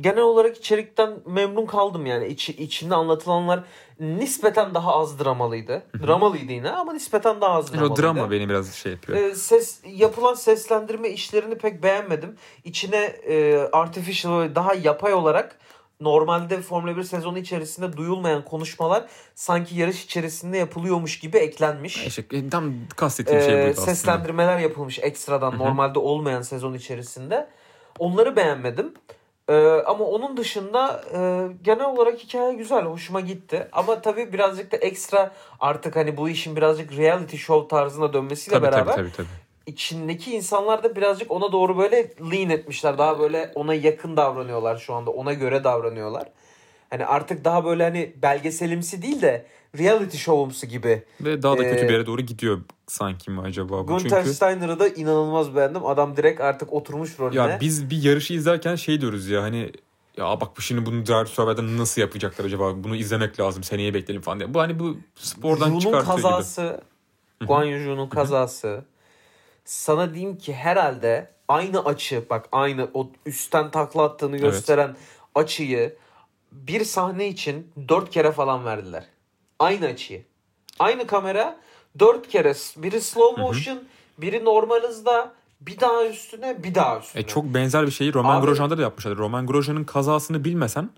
S1: genel olarak içerikten memnun kaldım yani. İçi, içinde anlatılanlar nispeten daha az dramalıydı. Dramalıydı yine ama nispeten daha az dramalıydı.
S2: o drama beni biraz şey yapıyor.
S1: Ee, ses yapılan seslendirme işlerini pek beğenmedim. İçine e, artificial ve daha yapay olarak normalde Formula 1 sezonu içerisinde duyulmayan konuşmalar sanki yarış içerisinde yapılıyormuş gibi eklenmiş.
S2: İşte e, tam kastettiğim şey
S1: Ee,
S2: buydu aslında.
S1: seslendirmeler yapılmış ekstradan normalde olmayan sezon içerisinde. Onları beğenmedim. Ee, ama onun dışında e, genel olarak hikaye güzel, hoşuma gitti. Ama tabii birazcık da ekstra artık hani bu işin birazcık reality show tarzına dönmesiyle
S2: Tabii,
S1: beraber
S2: tabii tabii tabii.
S1: içindeki insanlar da birazcık ona doğru böyle lean etmişler. Daha böyle ona yakın davranıyorlar şu anda. Ona göre davranıyorlar. Hani artık daha böyle hani belgeselimsi değil de reality show'umsu gibi.
S2: Ve daha da kötü
S1: Ee,
S2: bir yere doğru gidiyor sanki mi acaba bu?
S1: Gunther
S2: Çünkü
S1: Steiner'ı da inanılmaz beğendim. Adam direkt artık oturmuş rolüne.
S2: ya biz bir yarışı izlerken şey diyoruz ya hani ya bak bu şimdi bunu Drive to Survive'da nasıl yapacaklar acaba? Bunu izlemek lazım. Seneye bekleyelim falan diye. Bu hani bu spordan
S1: Ju'nun
S2: çıkartıyor gibi.
S1: kazası, Guan Yu Zhu'nun kazası. Sana diyeyim ki herhalde aynı açı bak aynı o üstten takla attığını
S2: Evet.
S1: gösteren açıyı bir sahne için dört kere falan verdiler. Aynı açıyı. Aynı kamera dört kere biri slow motion biri normal hızda bir daha üstüne bir daha üstüne.
S2: E çok benzer bir şeyi Roman
S1: Abi-
S2: Grosjean'da da yapmışlar. Roman Grosjean'ın kazasını bilmesen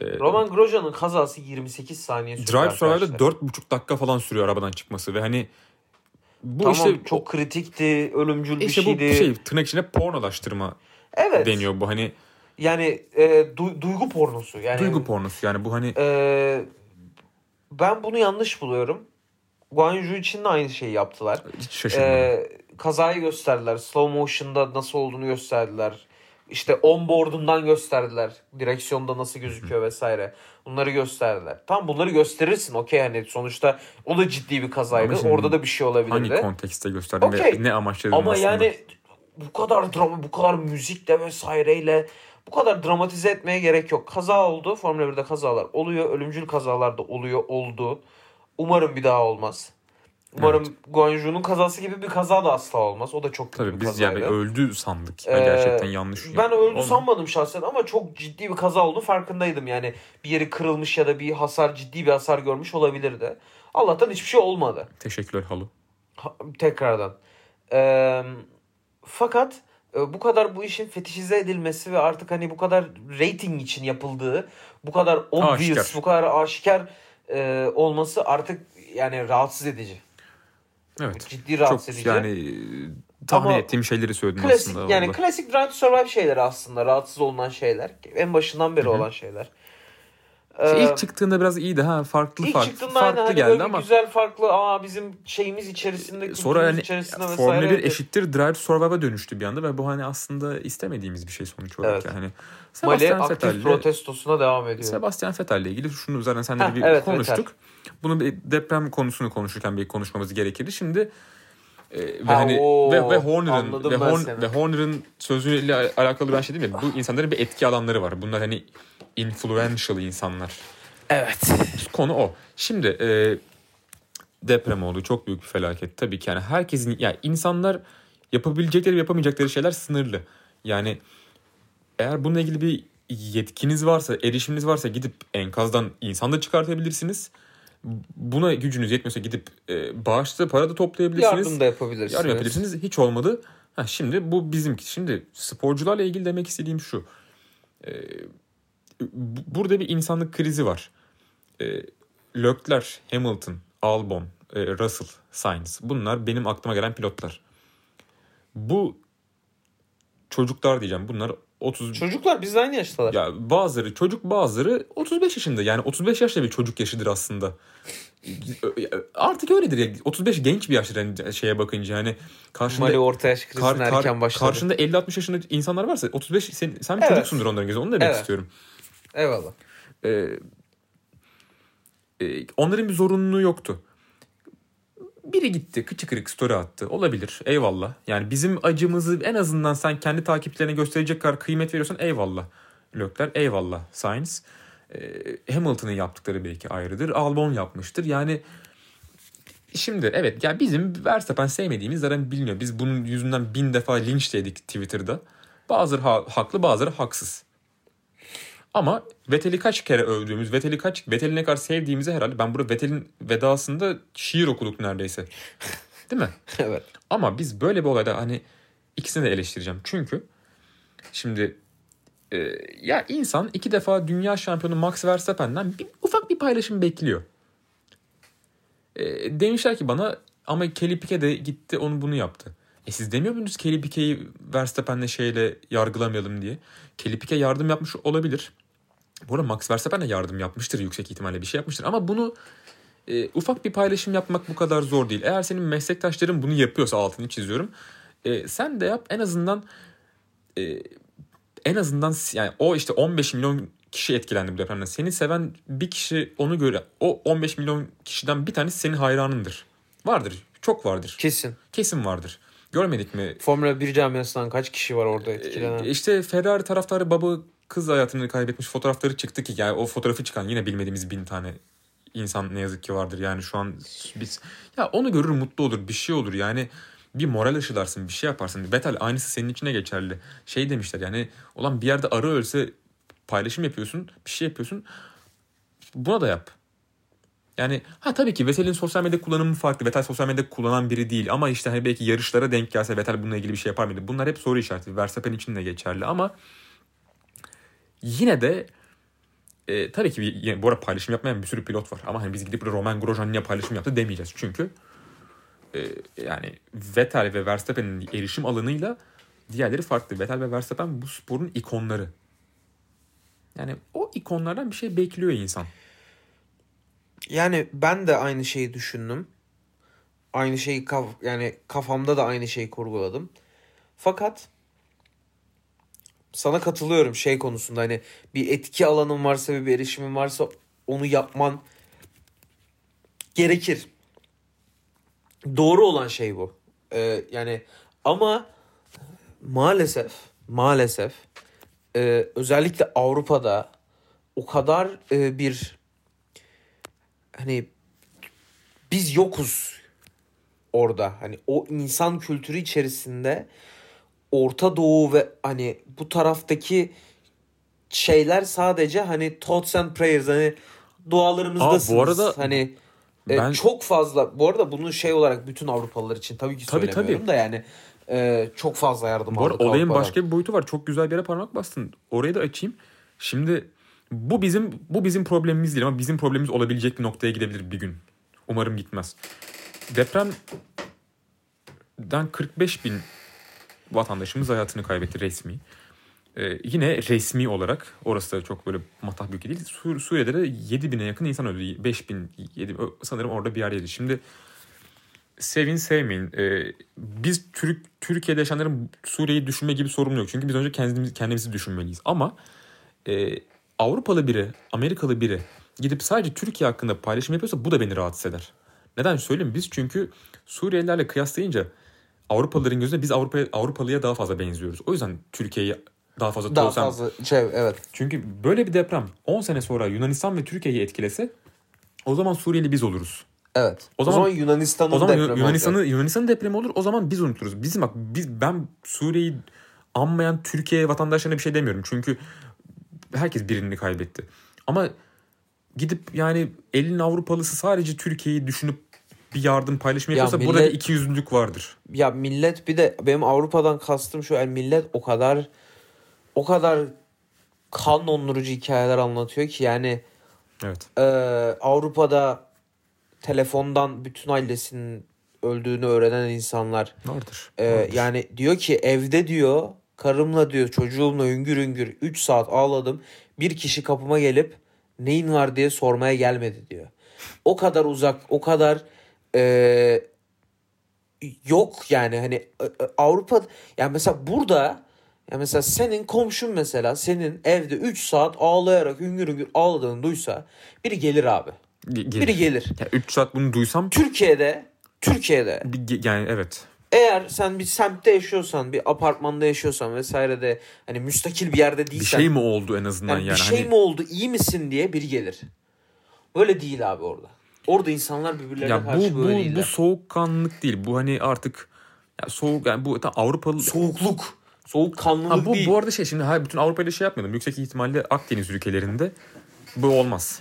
S1: Roman Grosjean'ın kazası 28 saniye sürdü
S2: Drive
S1: arkadaşlar.
S2: 4,5 dakika falan sürüyor arabadan çıkması ve hani bu
S1: Tamam
S2: işte
S1: çok kritikti, ölümcül bir
S2: işte bu
S1: şeydi.
S2: şey tırnak içine pornolaştırma
S1: evet.
S2: deniyor bu hani
S1: Yani e, du- duygu pornosu. Yani
S2: duygu pornosu yani bu hani
S1: e, ben bunu yanlış buluyorum. Guan Yu için de aynı şeyi yaptılar.
S2: hiç şaşırmadım.
S1: E, kazayı gösterdiler. Slow motion'da nasıl olduğunu gösterdiler. İşte onboard'undan gösterdiler. Direksiyonda nasıl gözüküyor vesaire. Bunları gösterdiler. Tamam bunları gösterirsin. Okey hani sonuçta o da ciddi bir kazaydı. Orada da bir şey olabilirdi.
S2: Hangi kontekste gösterdin
S1: Okey.
S2: ve ne amaçladın
S1: Ama
S2: aslında.
S1: yani bu kadar drama, bu kadar müzikle vesaireyle bu kadar dramatize etmeye gerek yok. Kaza oldu. Formula 1'de kazalar oluyor. Ölümcül kazalar da oluyor, oldu. Umarım bir daha olmaz. Umarım
S2: Evet.
S1: Guan Yu'nun kazası gibi bir kaza da asla olmaz. O da çok kötü
S2: Tabii
S1: bir
S2: biz
S1: kazaydı.
S2: yani öldü sandık.
S1: Ee,
S2: gerçekten yanlış.
S1: Ben öldü
S2: Olmadı.
S1: sanmadım şahsen ama çok ciddi bir kaza olduğunu farkındaydım. Yani bir yeri kırılmış ya da bir hasar ciddi bir hasar görmüş olabilirdi. Allah'tan hiçbir şey olmadı.
S2: Teşekkürler Halu.
S1: Ha- tekrardan. Ee, fakat bu kadar bu işin fetişize edilmesi ve artık hani bu kadar rating için yapıldığı, bu kadar obvious,
S2: Aşikar.
S1: bu kadar aşikar e, olması artık yani rahatsız edici.
S2: Evet.
S1: Ciddi rahatsız
S2: Çok
S1: edici.
S2: yani e, tahmin
S1: Ama
S2: ettiğim şeyleri söyledin
S1: klasik
S2: aslında.
S1: yani
S2: vallahi.
S1: klasik Drive to Survive şeyleri aslında rahatsız olunan şeyler. En başından beri
S2: Hı hı.
S1: olan şeyler. Ee,
S2: ilk çıktığında biraz iyiydi ha farklı
S1: ilk
S2: farklı
S1: çıktığında
S2: farklı
S1: hani
S2: geldi ama
S1: güzel farklı aa bizim şeyimiz içerisinde
S2: sonra
S1: kültürümüz
S2: hani
S1: içerisinde
S2: Formula 1
S1: vesaire.
S2: eşittir Drive Survive'a dönüştü bir anda ve bu hani aslında istemediğimiz bir şey sonuç olarak
S1: Evet.
S2: yani. Hani Sebastian
S1: aktif
S2: Vettel'le
S1: protestosuna devam ediyor.
S2: Sebastian Vettel'le ilgili şunu zaten seninle
S1: Heh,
S2: bir
S1: evet,
S2: konuştuk. Bunu bir deprem konusunu konuşurken bir konuşmamız gerekirdi. Şimdi e, ve
S1: Ha,
S2: hani
S1: oo,
S2: ve, ve Horner'ın ve, Horn- ve Horner'ın sözüyle al- alakalı ben şey diyeyim mi? Bu insanların bir etki alanları var. Bunlar hani influential insanlar.
S1: Evet.
S2: Konu o. Şimdi e, deprem oldu. Çok büyük bir felaket. Tabii ki yani herkesin yani insanlar yapabilecekleri ve yapamayacakları şeyler sınırlı. Yani eğer bununla ilgili bir yetkiniz varsa, erişiminiz varsa gidip enkazdan insan da çıkartabilirsiniz. Buna gücünüz yetmiyorsa gidip e, bağışta para da toplayabilirsiniz.
S1: Yardım da yapabilirsiniz.
S2: Yardım yapabilirsiniz. Hiç olmadı. Ha, şimdi bu bizimki. Şimdi sporcularla ilgili demek istediğim şu. Bu- burada bir insanlık krizi var. Ee, Leclerc, Hamilton, Albon, e, Russell, Sainz. Bunlar benim aklıma gelen pilotlar. Bu çocuklar diyeceğim. Bunlar 30
S1: Çocuklar bizle aynı yaştalar.
S2: ya bazıları çocuk bazıları 35 yaşında. Yani 35 yaşta bir çocuk yaşıdır aslında. Artık öyledir ya. 35 genç bir yaştır yani şeye bakınca hani karşında
S1: Mali orta yaş krizine
S2: kar- kar-
S1: erken başladı.
S2: karşında 50-60 yaşında insanlar varsa 35 sen, sen bir
S1: Evet.
S2: çocuksundur onların gözünde. Onu demek
S1: Evet.
S2: istiyorum.
S1: Eyvallah.
S2: Ee, e, onların bir zorunluluğu yoktu. Biri gitti kıçı kırık story attı. Olabilir. Eyvallah. Yani bizim acımızı en azından sen kendi takipçilerine gösterecek kadar kıymet veriyorsan eyvallah. Lökler eyvallah. Sainz. Ee, Hamilton'ın yaptıkları belki ayrıdır. Albon yapmıştır. Yani şimdi evet yani bizim Verstappen sevmediğimiz zaten biliniyor. Biz bunun yüzünden bin defa linç yedik Twitter'da. Bazıları ha- haklı bazıları haksız. Ama Vettel'i kaç kere övdüğümüz, Vettel'i kaç Vettel'i ne kadar sevdiğimizi herhalde ben burada Vettel'in vedasında şiir okuduk neredeyse. Değil mi?
S1: evet.
S2: Ama biz böyle bir olayda hani ikisini de eleştireceğim. Çünkü şimdi e, ya insan iki defa dünya şampiyonu Max Verstappen'den bir, ufak bir paylaşım bekliyor. E, demişler ki bana ama Kelly Piquet de gitti onu bunu yaptı. E siz demiyor musunuz Kelly Piquet'i Verstappen'le şeyle yargılamayalım diye? Kelly Piquet yardım yapmış olabilir. Bu arada Max Verstappen de yardım yapmıştır yüksek ihtimalle bir şey yapmıştır. Ama bunu e, ufak bir paylaşım yapmak bu kadar zor değil. Eğer senin meslektaşların bunu yapıyorsa altını çiziyorum. E, sen de yap en azından e, en azından yani o işte 15 milyon kişi etkilendi bu depremden. Seni seven bir kişi onu göre o 15 milyon kişiden bir tanesi senin hayranındır. Vardır. Çok vardır.
S1: Kesin.
S2: Kesin vardır. Görmedik mi?
S1: Formula 1 camiasından kaç kişi var orada etkilenen?
S2: Ee, işte Ferrari taraftarı baba kız hayatını kaybetmiş fotoğrafları çıktı ki yani o fotoğrafı çıkan yine bilmediğimiz bin tane insan ne yazık ki vardır yani şu an biz ya onu görür mutlu olur bir şey olur yani bir moral aşılarsın bir şey yaparsın. Vettel aynısı senin içine geçerli. Şey demişler yani olan bir yerde arı ölse paylaşım yapıyorsun bir şey yapıyorsun buna da yap. Yani ha tabii ki Vettel'in sosyal medya kullanımı farklı. Vettel sosyal medya kullanan biri değil ama işte hani belki yarışlara denk gelse Vettel bununla ilgili bir şey yapar mıydı? Bunlar hep soru işareti. Verstappen için de geçerli ama yine de e, tabii ki yani bu arada paylaşım yapmayan bir sürü pilot var. Ama hani biz gidip Roman Grosjean niye paylaşım yaptı demeyeceğiz. Çünkü e, yani Vettel ve Verstappen'in erişim alanıyla diğerleri farklı. Vettel ve Verstappen bu sporun ikonları. Yani o ikonlardan bir şey bekliyor insan.
S1: Yani ben de aynı şeyi düşündüm. Aynı şeyi kaf yani kafamda da aynı şeyi kurguladım. Fakat sana katılıyorum şey konusunda hani bir etki alanın varsa ve bir erişimin varsa onu yapman gerekir. Doğru olan şey bu. Ee, yani ama maalesef maalesef e, özellikle Avrupa'da o kadar e, bir hani biz yokuz orada. Hani o insan kültürü içerisinde Orta Doğu ve hani bu taraftaki şeyler sadece hani thoughts and prayers hani dualarımızdasınız.
S2: Aa, bu arada
S1: hani e, ben... çok fazla bu arada bunu şey olarak bütün Avrupalılar için tabii ki tabii, söylemiyorum tabii. da yani e, çok fazla yardım
S2: bu aldık. Olayın başka bir boyutu var. Çok güzel bir yere parmak bastın. Orayı da açayım. Şimdi bu bizim bu bizim problemimiz değil ama bizim problemimiz olabilecek bir noktaya gidebilir bir gün. Umarım gitmez. Depremden 45 bin vatandaşımız hayatını kaybetti resmi. Ee, yine resmi olarak orası da çok böyle matah bir değil. Sur Suriye'de de 7 bine yakın insan öldü. 5 bin, 7 sanırım orada bir yerdeydi. Şimdi sevin sevmeyin. Ee, biz Türk Türkiye'de yaşayanların Suriye'yi düşünme gibi sorumlu yok. Çünkü biz önce kendimizi, kendimizi düşünmeliyiz. Ama e, Avrupalı biri, Amerikalı biri gidip sadece Türkiye hakkında paylaşım yapıyorsa bu da beni rahatsız eder. Neden söyleyeyim? Biz çünkü Suriyelilerle kıyaslayınca Avrupalıların gözünde biz Avrupa Avrupalıya daha fazla benziyoruz. O yüzden Türkiye'yi daha fazla
S1: daha toğusam. fazla şey evet.
S2: Çünkü böyle bir deprem 10 sene sonra Yunanistan ve Türkiye'yi etkilese o zaman Suriyeli biz oluruz.
S1: Evet. O zaman, o zaman Yunanistan'ın o zaman depremi
S2: Yunanistan'ın Yunanistan'ın depremi olur. O zaman biz unuturuz. Bizim bak biz ben Suriye'yi anmayan Türkiye vatandaşlarına bir şey demiyorum. Çünkü herkes birini kaybetti. Ama gidip yani elin Avrupalısı sadece Türkiye'yi düşünüp bir yardım paylaşımı yapıyorsa millet, burada bir ikiyüzlülük vardır.
S1: Ya millet bir de benim Avrupa'dan kastım şu yani millet o kadar o kadar kan dondurucu hikayeler anlatıyor ki yani
S2: evet.
S1: e, Avrupa'da telefondan bütün ailesinin öldüğünü öğrenen insanlar
S2: vardır.
S1: E, vardır. Yani diyor ki evde diyor karımla diyor çocuğumla hüngür hüngür 3 saat ağladım. Bir kişi kapıma gelip neyin var diye sormaya gelmedi diyor. O kadar uzak, o kadar e, yok yani hani e, e, Avrupa yani mesela burada ya mesela senin komşun mesela senin evde 3 saat ağlayarak hüngür hüngür ağladığını duysa biri gelir abi. Gelir. Biri gelir.
S2: Ya 3 saat bunu duysam
S1: Türkiye'de Türkiye'de
S2: bir, yani evet.
S1: Eğer sen bir semtte yaşıyorsan, bir apartmanda yaşıyorsan vesaire de hani müstakil bir yerde değilsen.
S2: Bir şey mi oldu en azından yani? yani
S1: bir şey hani... mi oldu, iyi misin diye biri gelir. Böyle değil abi orada. Orada insanlar birbirlerine ya karşı
S2: bu,
S1: böyle
S2: bu. Bu soğukkanlılık değil. Bu hani artık ya soğuk yani bu Avrupalı
S1: soğukluk. Soğukkanlılık ha,
S2: bu,
S1: değil.
S2: Bu arada şey şimdi hayır bütün Avrupa ile şey yapmadım. Yüksek ihtimalle Akdeniz ülkelerinde bu olmaz.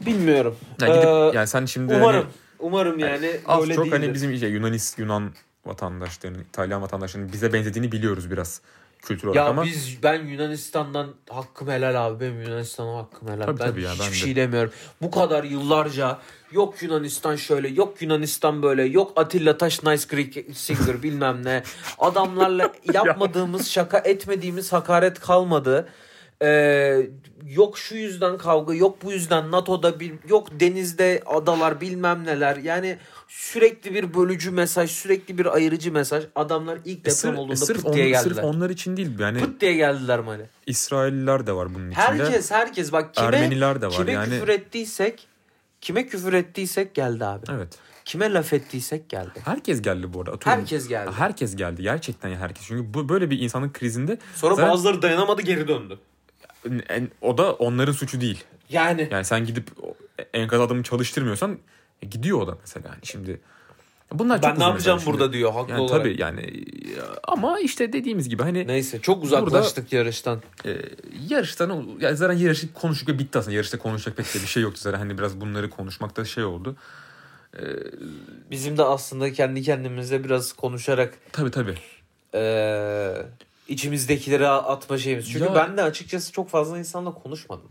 S1: Bilmiyorum.
S2: Yani, gidip, ee, yani sen şimdi
S1: umarım hani, umarım yani, yani
S2: az çok hani değildir. hani bizim işte Yunanis Yunan vatandaşlarının, İtalyan vatandaşlarının bize benzediğini biliyoruz biraz. kültür olarak
S1: Ya
S2: ama
S1: biz ben Yunanistan'dan hakkım helal abi. Benim Yunanistan'a hakkım helal.
S2: Tabii
S1: ben
S2: tabii ya,
S1: hiçbir
S2: ben de.
S1: şey demiyorum. Bu kadar yıllarca yok Yunanistan şöyle, yok Yunanistan böyle, yok Atilla Taş Nice Greek Singer bilmem ne. Adamlarla yapmadığımız, şaka etmediğimiz hakaret kalmadı. Ee, yok şu yüzden kavga, yok bu yüzden NATO'da bir, yok denizde adalar bilmem neler. Yani sürekli bir bölücü mesaj, sürekli bir ayırıcı mesaj. Adamlar ilk
S2: E,
S1: deprem
S2: sırf,
S1: olduğunda
S2: sırf,
S1: pıt
S2: on-
S1: diye
S2: sırf
S1: geldiler.
S2: onlar için değil yani
S1: Pıt diye geldiler Mali.
S2: İsrailliler de var bunun içinde.
S1: Herkes herkes bak kime
S2: Ermeniler de var
S1: kime
S2: yani.
S1: küfür ettiysek kime küfür ettiysek geldi abi.
S2: Evet.
S1: Kime laf ettiysek geldi.
S2: Herkes geldi bu arada. Atıyorum,
S1: Herkes geldi.
S2: Herkes geldi. Gerçekten ya herkes. Çünkü bu böyle bir insanın krizinde
S1: Sonra
S2: Zaten-
S1: bazıları dayanamadı geri döndü.
S2: O da onların suçu değil.
S1: Yani
S2: Yani sen gidip enkaz adamı çalıştırmıyorsan e, gidiyor o da mesela. Yani şimdi bunlar çok
S1: ben ne yapacağım
S2: mesela.
S1: burada diyor haklı
S2: Yani
S1: olarak.
S2: tabii yani e, ama işte dediğimiz gibi hani
S1: Neyse çok uzaklaştık yarıştan.
S2: e, yarıştan ya zaten yarışı konuştuk ve bitti aslında. Yarışta konuşacak pek de bir şey yoktu zaten. Hani biraz bunları konuşmakta şey oldu.
S1: Bizim de aslında kendi kendimize biraz konuşarak
S2: Tabii tabii.
S1: eee içimizdekileri atma şeyimiz. Çünkü
S2: Ya-
S1: ben de açıkçası çok fazla insanla konuşmadım.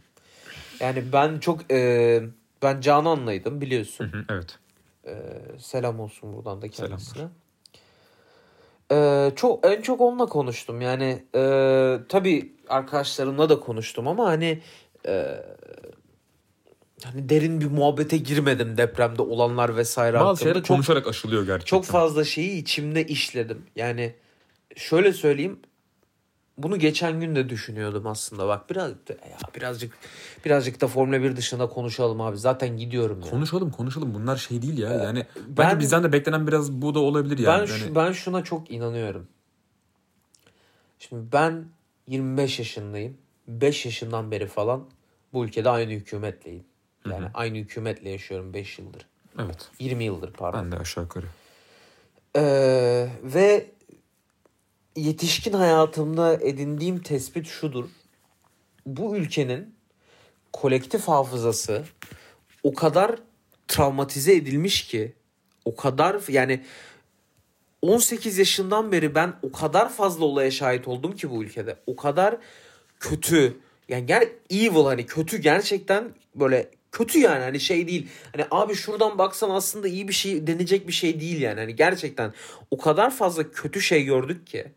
S1: Yani ben çok eee ben Canan'laydım biliyorsun.
S2: Hı hı, evet.
S1: Ee, selam olsun buradan da kendisine. Ee, çok en çok onunla konuştum. Yani e, tabii arkadaşlarımla da konuştum ama hani e, hani derin bir muhabbete girmedim depremde olanlar vesaire
S2: Bazı
S1: hakkında.
S2: şeyler
S1: Çok,
S2: konuşarak aşılıyor gerçekten.
S1: çok fazla şeyi içimde işledim. Yani şöyle söyleyeyim bunu geçen gün de düşünüyordum aslında. Bak biraz ya birazcık birazcık da Formula 1 dışında konuşalım abi. Zaten gidiyorum ya.
S2: Konuşalım konuşalım. Bunlar şey değil ya. Yani
S1: ben-
S2: bence bizden de beklenen biraz bu da olabilir yani.
S1: Ben
S2: Yani
S1: ben şuna çok inanıyorum. Şimdi ben 25 yaşındayım. 5 yaşından beri falan bu ülkede aynı hükümetleyim. Yani aynı hükümetle yaşıyorum 5 yıldır.
S2: Evet.
S1: 20 yıldır pardon.
S2: Ben de aşağı yukarı.
S1: Ee, ve yetişkin hayatımda edindiğim tespit şudur. Bu ülkenin kolektif hafızası o kadar travmatize edilmiş ki o kadar yani 18 yaşından beri ben o kadar fazla olaya şahit oldum ki bu ülkede. O kadar kötü yani ger evil hani kötü gerçekten böyle kötü yani hani şey değil. Hani abi şuradan baksan aslında iyi bir şey denecek bir şey değil yani. Hani gerçekten o kadar fazla kötü şey gördük ki.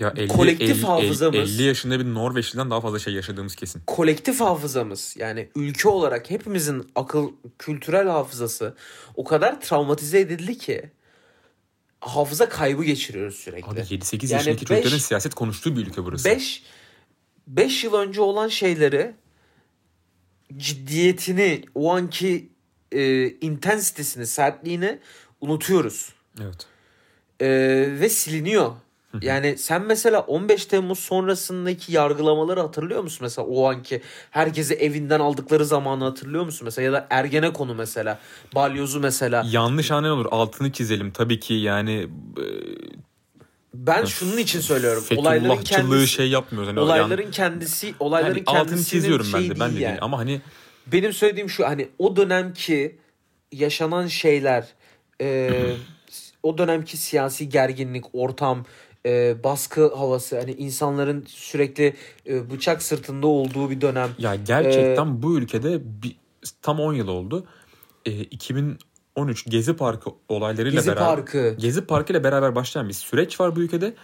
S2: Ya 50,
S1: Kolektif
S2: 50,
S1: hafızamız-
S2: 50 yaşında bir Norveçliden daha fazla şey yaşadığımız kesin.
S1: kolektif hafızamız yani ülke olarak hepimizin akıl kültürel hafızası o kadar travmatize edildi ki hafıza kaybı geçiriyoruz sürekli.
S2: Abi 7-8
S1: Yani
S2: yaşındaki
S1: beş-
S2: çocukların siyaset konuştuğu bir ülke burası.
S1: 5 5 yıl önce olan şeyleri ciddiyetini, o anki e, intensitesini, sertliğini unutuyoruz.
S2: Evet.
S1: E, ve siliniyor. Yani sen mesela 15 Temmuz sonrasındaki yargılamaları hatırlıyor musun mesela o anki herkesi evinden aldıkları zamanı hatırlıyor musun mesela ya da Ergenekonu mesela balyozu mesela
S2: Yanlış annen olur. Altını çizelim. Tabii ki yani e,
S1: ben şunun için söylüyorum olayların
S2: Fethullahçılığı
S1: kendisi
S2: şey yapmıyoruz. Hani
S1: olayların
S2: yan-
S1: kendisi olayların
S2: hani altını çiziyorum ben de. Ben de
S1: değil
S2: değil.
S1: yani.
S2: Ama hani
S1: Benim söylediğim şu hani o dönemki yaşanan şeyler e, o dönemki siyasi gerginlik, ortam, e, baskı havası hani insanların sürekli e, bıçak sırtında olduğu bir dönem.
S2: ya gerçekten
S1: Ee,
S2: bu ülkede bir, tam 10 yıl oldu. E, 2013 Gezi Parkı olaylarıyla
S1: Gezi
S2: beraber
S1: Parkı.
S2: Gezi Parkı ile beraber başlayan bir süreç var bu ülkede.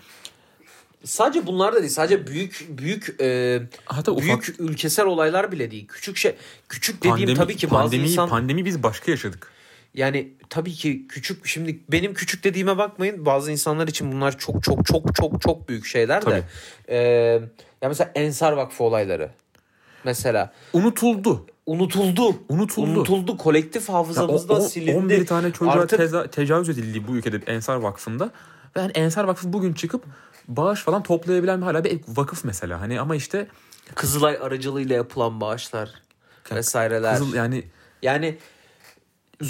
S1: Sadece bunlar da değil. Sadece büyük büyük e,
S2: Hatta ufak
S1: büyük ülkesel olaylar bile değil. Küçük şey küçük dediğim
S2: pandemi,
S1: tabii ki bazı
S2: pandemi,
S1: insan
S2: pandemi biz başka yaşadık.
S1: Yani tabii ki küçük şimdi benim küçük dediğime bakmayın. Bazı insanlar için bunlar çok çok çok çok çok büyük şeyler de. Ee, ya mesela Ensar Vakfı olayları. Mesela
S2: Unutuldu.
S1: unutuldu.
S2: Unutuldu.
S1: Unutuldu. Kolektif
S2: Ya
S1: hafızamızda
S2: o- o-
S1: silindi.
S2: 11 tane çocuğa
S1: Artık-
S2: teza- tecavüz edildiği bu ülkede Ensar Vakfı'nda. Ve hani Ensar Vakfı bugün çıkıp bağış falan toplayabilen hala bir vakıf mesela. Hani ama işte
S1: Kızılay aracılığıyla yapılan bağışlar vesaireler.
S2: Kızıl yani
S1: Yani,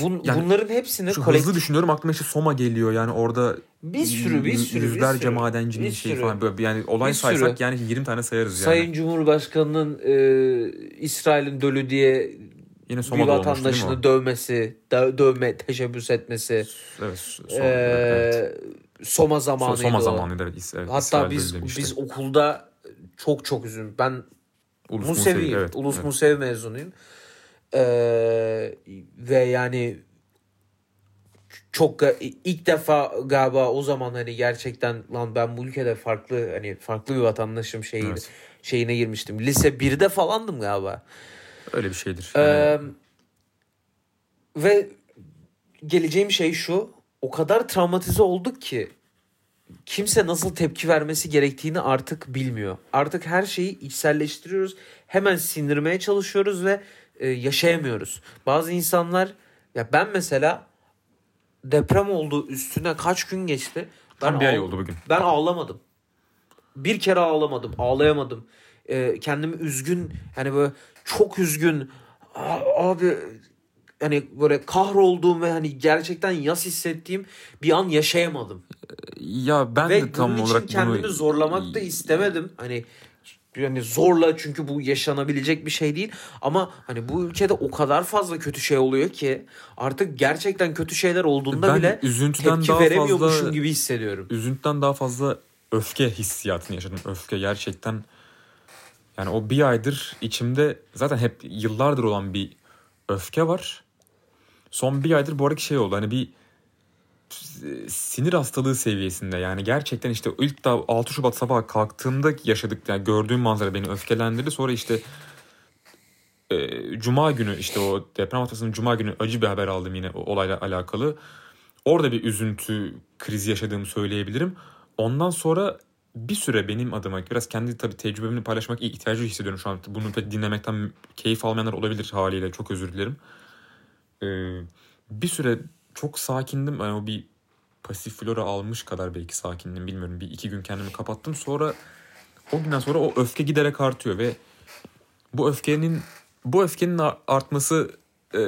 S1: bun,
S2: Yani
S1: bunların hepsini
S2: şu
S1: kolektif
S2: hızlı düşünüyorum aklıma işte Soma geliyor yani orada
S1: bir sürü bir sürü bir
S2: yüzlerce
S1: sürü,
S2: madencinin
S1: bir
S2: şeyi
S1: sürü.
S2: falan böyle yani olay
S1: Bir
S2: saysak
S1: sürü.
S2: yani 20 tane sayarız yani.
S1: Sayın Cumhurbaşkanı'nın e, İsrail'in dölü diye
S2: Yine
S1: bir
S2: Soma'da olmuş mi
S1: vatandaşını
S2: o?
S1: dövmesi, dö- dövme, teşebbüs etmesi.
S2: Evet, so-
S1: Ee,
S2: evet.
S1: Soma zamanıydı
S2: Soma zamanıydı evet. evet
S1: Hatta biz biz okulda çok çok üzüldüm. Ben
S2: Ulus. Musevi, evet,
S1: Ulus
S2: evet.
S1: Musevi mezunuyum. Ee, ve yani çok ilk defa galiba o zaman hani gerçekten lan ben bu ülkede farklı hani farklı bir vatandaşım şeyi
S2: Evet.
S1: şeyine girmiştim. Lise 1'de falandım galiba.
S2: Öyle bir şeydir.
S1: Ee,
S2: Yani
S1: ve geleceğim şey şu. O kadar travmatize olduk ki kimse nasıl tepki vermesi gerektiğini artık bilmiyor. Artık her şeyi içselleştiriyoruz. Hemen sindirmeye çalışıyoruz ve e, yaşayamıyoruz. Bazı insanlar ya ben mesela deprem oldu üstüne kaç gün geçti. Ben
S2: tam bir ay oldu bugün.
S1: ben ağlamadım. Bir kere ağlamadım. Ağlayamadım. Ee, kendimi üzgün yani böyle çok üzgün. Abi hani böyle kahrolduğum ve hani gerçekten yas hissettiğim bir an yaşayamadım.
S2: Ya ben
S1: ve
S2: de tam
S1: bunun için
S2: olarak
S1: kendimi
S2: bunu
S1: zorlamak da istemedim. Hani yani zorla çünkü bu yaşanabilecek bir şey değil. Ama hani bu ülkede o kadar fazla kötü şey oluyor ki artık gerçekten kötü şeyler olduğunda
S2: ben
S1: bile
S2: üzüntüden
S1: tepki
S2: daha
S1: veremiyormuşum
S2: fazla
S1: gibi hissediyorum.
S2: üzüntüden daha fazla öfke hissiyatını yaşadım. Öfke gerçekten yani o bir aydır içimde zaten hep yıllardır olan bir öfke var. Son bir aydır bu arada şey oldu hani bir sinir hastalığı seviyesinde yani gerçekten işte ilk da 6 Şubat sabah kalktığımda yaşadık yani gördüğüm manzara beni öfkelendirdi. Sonra işte e, Cuma günü işte o deprem haftasının Cuma günü acı bir haber aldım yine o olayla alakalı. Orada bir üzüntü krizi yaşadığımı söyleyebilirim. Ondan sonra bir süre benim adıma biraz kendi tabii tecrübemi paylaşmak ihtiyacı hissediyorum şu an. Bunu pek dinlemekten keyif almayanlar olabilir haliyle çok özür dilerim. Ee, bir süre çok sakindim. Yani o bir pasif flora almış kadar belki sakindim bilmiyorum. Bir iki gün kendimi kapattım. Sonra o günden sonra o öfke giderek artıyor ve bu öfkenin bu öfkenin ar- artması e,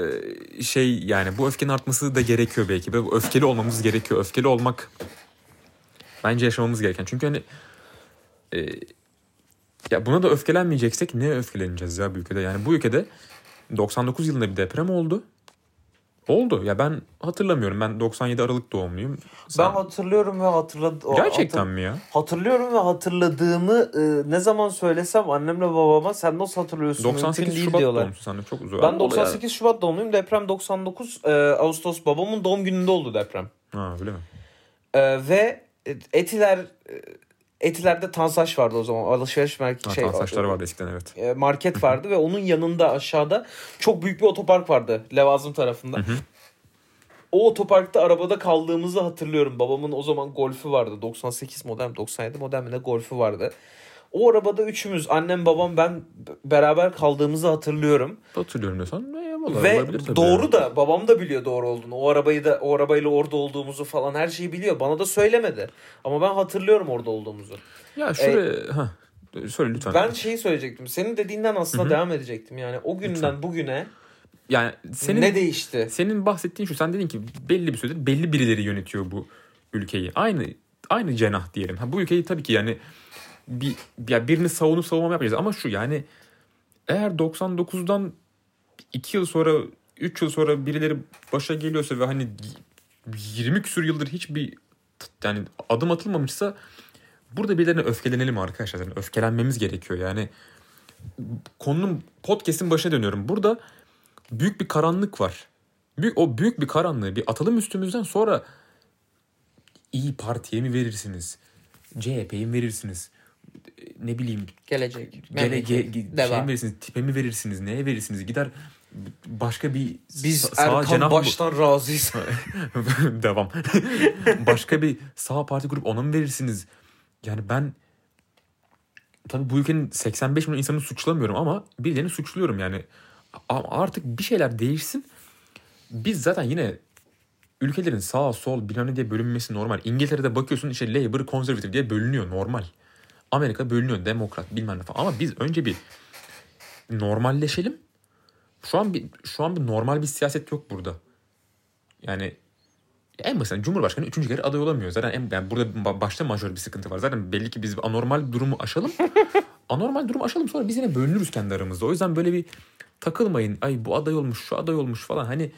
S2: şey yani bu öfkenin artması da gerekiyor belki. Bu öfkeli olmamız gerekiyor. Öfkeli olmak bence yaşamamız gereken. Çünkü hani e, ya buna da öfkelenmeyeceksek ne öfkeleneceğiz ya bu ülkede? Yani bu ülkede 99 yılında bir deprem oldu. Oldu. Ya ben hatırlamıyorum. Ben 97 Aralık doğumluyum. Sen-
S1: Ben hatırlıyorum ve hatırladım.
S2: Gerçekten mi ya?
S1: Hatırlıyorum ve hatırladığımı e, ne zaman söylesem annemle babama sen nasıl hatırlıyorsun? Mümkün
S2: 98
S1: değil
S2: Şubat
S1: diyorlar.
S2: doğumlusun sen de çok uzun.
S1: Ben 98 Şubat doğumluyum. Deprem 99 e, Ağustos babamın doğum gününde oldu deprem.
S2: Ha öyle mi?
S1: E, ve Etiler e, Etiler'de Tansaç vardı o zaman. Alışveriş merkezi şey
S2: saçları vardı eskiden evet.
S1: e, market vardı ve onun yanında aşağıda çok büyük bir otopark vardı Levazım tarafında. O otoparkta arabada kaldığımızı hatırlıyorum. Babamın o zaman golfü vardı. 98 model, 97 model mi ne golfü vardı. O arabada üçümüz annem babam ben beraber kaldığımızı hatırlıyorum.
S2: Hatırlıyorum diyorsan. Vallahi
S1: Ve
S2: olabilir tabii
S1: doğru
S2: yani.
S1: da babam da biliyor doğru olduğunu. O arabayı da o arabayla orada olduğumuzu falan her şeyi biliyor. Bana da söylemedi. Ama ben hatırlıyorum orada olduğumuzu.
S2: Ya şuraya... ha söyle lütfen.
S1: Ben şeyi söyleyecektim. Senin dediğinden aslında devam edecektim. Yani o günden bugüne
S2: yani senin
S1: ne değişti?
S2: senin bahsettiğin şu sen dedin ki belli bir süredir belli birileri yönetiyor bu ülkeyi. Aynı aynı cenah diyelim. Ha bu ülkeyi tabii ki yani bir ya birini savunup savunma yapmayacağız ama şu yani eğer 99'dan 2 yıl sonra 3 yıl sonra birileri başa geliyorsa ve hani 20 küsur yıldır hiçbir yani adım atılmamışsa burada birilerine öfkelenelim arkadaşlar. Yani öfkelenmemiz gerekiyor. Yani konunun podcast'in başına dönüyorum. Burada büyük bir karanlık var. Büyük, o büyük bir karanlığı bir atalım üstümüzden sonra İyi Parti'ye mi verirsiniz? CHP'ye mi verirsiniz? Ne bileyim
S1: Gelecek.
S2: gele, ge, ge- şey verirsiniz? Tipe mi verirsiniz? Neye verirsiniz? Gider başka bir
S1: Biz
S2: sa-
S1: Erkan
S2: cenah
S1: baştan razıyız.
S2: Devam. Başka bir sağ parti grup ona mı verirsiniz? Yani ben tabii bu ülkenin 85 milyon insanını suçlamıyorum ama birilerini suçluyorum yani. Ama artık bir şeyler değişsin. Biz zaten yine ülkelerin sağ sol bilmem ne diye bölünmesi normal. İngiltere'de bakıyorsun işte Labour, Conservative diye bölünüyor normal. Amerika bölünüyor demokrat bilmem ne falan. Ama biz önce bir normalleşelim. Şu an bir şu an bir normal bir siyaset yok burada. Yani en basitinden Cumhurbaşkanı üçüncü kere aday olamıyor. Zaten en, yani burada ba- başta majör bir sıkıntı var. Zaten belli ki biz anormal durumu aşalım. anormal durumu aşalım sonra biz yine bölünürüz kendi aramızda. O yüzden böyle bir takılmayın. Ay bu aday olmuş, şu aday olmuş falan. Hani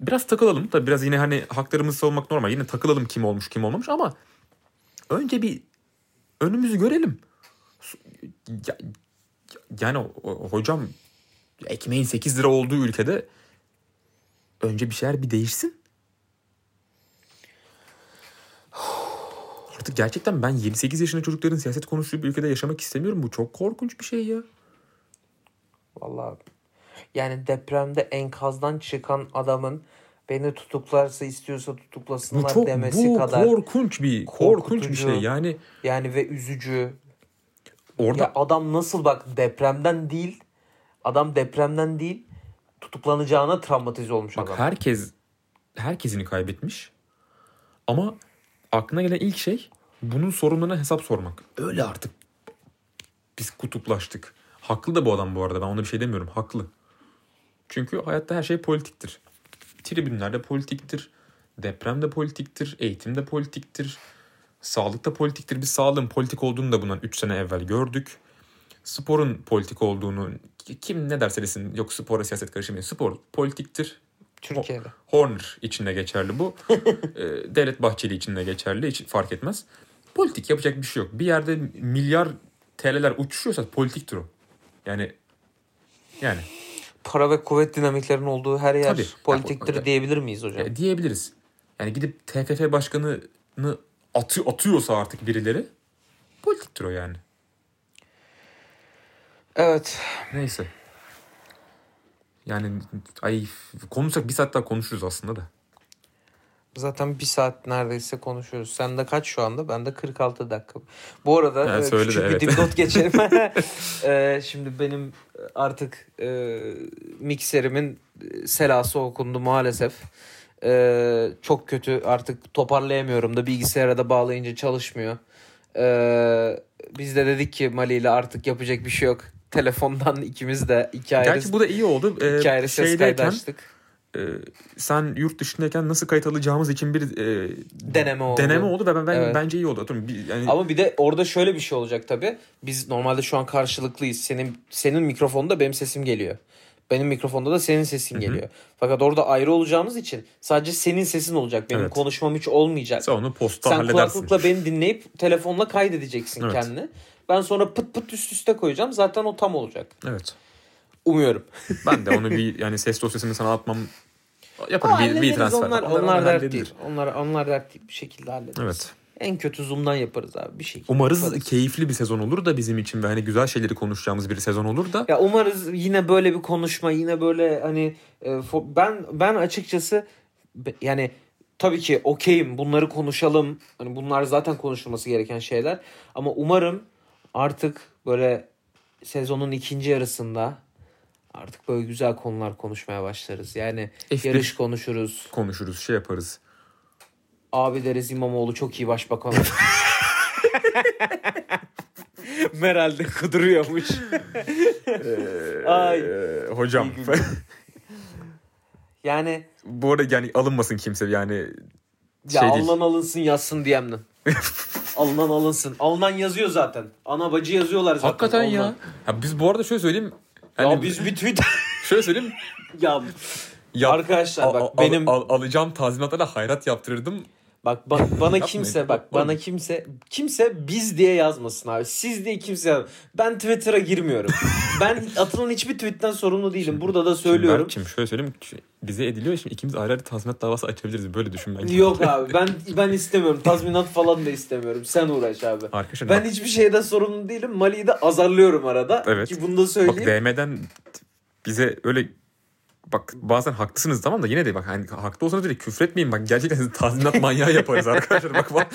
S2: biraz takılalım. Tabii biraz yine hani haklarımızı savunmak normal. Yine takılalım kim olmuş kim olmamış ama önce bir önümüzü görelim. Ya- Yani hocam ekmeğin 8 lira olduğu ülkede önce bir şeyler bir değişsin. Artık gerçekten ben 7-8 yaşında çocukların siyaset konuştuğu bir ülkede yaşamak istemiyorum. Bu çok korkunç bir şey ya.
S1: Vallahi yani depremde enkazdan çıkan adamın beni tutuklarsa istiyorsa
S2: Bu
S1: tutuklasınlar
S2: çok
S1: demesi
S2: bu
S1: kadar
S2: korkunç bir korkunç bir şey. Yani
S1: yani ve üzücü.
S2: orada
S1: Ya adam nasıl bak depremden değil adam depremden değil tutuklanacağına travmatize olmuş
S2: bak
S1: adam.
S2: herkes herkesini kaybetmiş. Ama aklına gelen ilk şey bunun sorunlarına hesap sormak. Öyle artık. Biz kutuplaştık. Haklı da bu adam bu arada. Ben ona bir şey demiyorum. Haklı. Çünkü hayatta her şey politiktir. Tribünlerde politiktir. Depremde politiktir. Eğitimde politiktir. Sağlıkta politiktir. Biz sağlığın politik olduğunu da bundan 3 sene evvel gördük. Sporun politik olduğunu kim ne derse desin yok spora siyaset karışmıyor. Spor politiktir.
S1: Türkiye'de.
S2: Horner için de geçerli bu. Ee, Devlet Bahçeli için de geçerli. Hiç fark etmez. Politik yapacak bir şey yok. Bir yerde milyar TL'ler uçuşuyorsa politiktir o. Yani yani
S1: Para ve kuvvet dinamiklerinin olduğu her yer
S2: Tabii.
S1: politiktir
S2: Ya,
S1: diyebilir miyiz hocam?
S2: e, diyebiliriz. Yani gidip TFF başkanını atı, atıyorsa artık birileri politiktir o yani.
S1: Evet.
S2: Neyse. Yani ay konuşsak bir saat daha konuşuruz aslında da.
S1: Zaten bir saat neredeyse konuşuyoruz. Sende kaç şu anda? Bende 46 dakika. Bu arada
S2: Ha,
S1: e,
S2: söyle de,
S1: küçük
S2: evet.
S1: bir dipnot geçelim. E, Şimdi benim artık e, mikserimin selası okundu maalesef. E, çok kötü artık toparlayamıyorum da bilgisayara da bağlayınca çalışmıyor. E, biz de dedik ki Mali ile artık yapacak bir şey yok. Telefondan ikimiz de iki ayrı,
S2: Gerçi bu da iyi oldu. Ee,
S1: iki ayrı ses kaydı açtık.
S2: e, sen yurt dışındayken nasıl kayıt alacağımız için bir e,
S1: Deneme oldu.
S2: deneme oldu ve ben, ben
S1: Evet.
S2: bence iyi oldu. Atıyorum, bir, yani
S1: Ama bir de orada şöyle bir şey olacak tabii. Biz normalde şu an karşılıklıyız. Senin senin mikrofonda benim sesim geliyor. Benim mikrofonda da senin sesin geliyor. Fakat orada ayrı olacağımız için sadece senin sesin olacak. Benim
S2: Evet.
S1: konuşmam hiç olmayacak.
S2: sen onu posta
S1: Sen
S2: halledersin.
S1: kulaklıkla beni dinleyip telefonla kaydedeceksin
S2: Evet.
S1: kendini. Ben sonra pıt pıt üst üste koyacağım. Zaten o tam olacak.
S2: Evet.
S1: Umuyorum.
S2: Ben de onu bir yani ses dosyasını sana atmam yaparım bir, bir transfer.
S1: onlar,
S2: Onlar-
S1: onlar,
S2: onlar
S1: dert
S2: halledilir.
S1: değil. Onlar, onlar dert değil. Bir şekilde hallederiz.
S2: Evet.
S1: En kötü zoom'dan yaparız abi bir şekilde.
S2: Umarız
S1: yaparız.
S2: keyifli bir sezon olur da bizim için ve hani güzel şeyleri konuşacağımız bir sezon olur da.
S1: Ya umarız yine böyle bir konuşma yine böyle hani e, fo- ben ben açıkçası yani tabii ki okeyim bunları konuşalım. Hani bunlar zaten konuşulması gereken şeyler ama umarım artık böyle sezonun ikinci yarısında artık böyle güzel konular konuşmaya başlarız. Yani
S2: F1
S1: yarış konuşuruz.
S2: konuşuruz, şey yaparız.
S1: Abi deriz İmamoğlu çok iyi başbakan. Meral'de kuduruyormuş. Ay.
S2: Ee, hocam.
S1: İyi günler. Yani
S2: Bu arada yani alınmasın kimse yani
S1: Ya
S2: şey
S1: alınan alınsın yazsın DM'den. alınan alınsın. Alınan yazıyor zaten. Ana bacı yazıyorlar zaten.
S2: Hakikaten ya.
S1: alınan.
S2: ya. Biz bu arada şöyle söyleyeyim.
S1: Ya
S2: Hani
S1: biz bir tweet...
S2: şöyle söyleyeyim.
S1: ya
S2: Ya,
S1: Arkadaşlar bak
S2: al-
S1: benim-
S2: al- alacağım tazminatlara hayrat yaptırırdım.
S1: Bak ba- bana kimse bak bana kimse kimse biz diye yazmasın abi. Siz diye kimse yaz- Ben Twitter'a girmiyorum. ben atılan hiçbir tweetten sorumlu değilim. Burada da söylüyorum.
S2: Şimdi şöyle söyleyeyim. Bize ediliyor. Şimdi ikimiz ayrı ayrı tazminat davası açabiliriz. Böyle düşün bence.
S1: Yok abi ben ben istemiyorum. Tazminat falan da istemiyorum. Sen uğraş abi.
S2: Arkadaşlar
S1: Ben hiçbir şeyden sorumlu değilim. Mali'yi de azarlıyorum arada.
S2: Evet.
S1: Ki bunu da
S2: bak
S1: söyleyeyim.
S2: DM'den bize öyle bak bazen haklısınız tamam da yine de bak hani haklı olsanız bile küfretmeyin bak gerçekten tazminat manyağı yaparız arkadaşlar bak bak,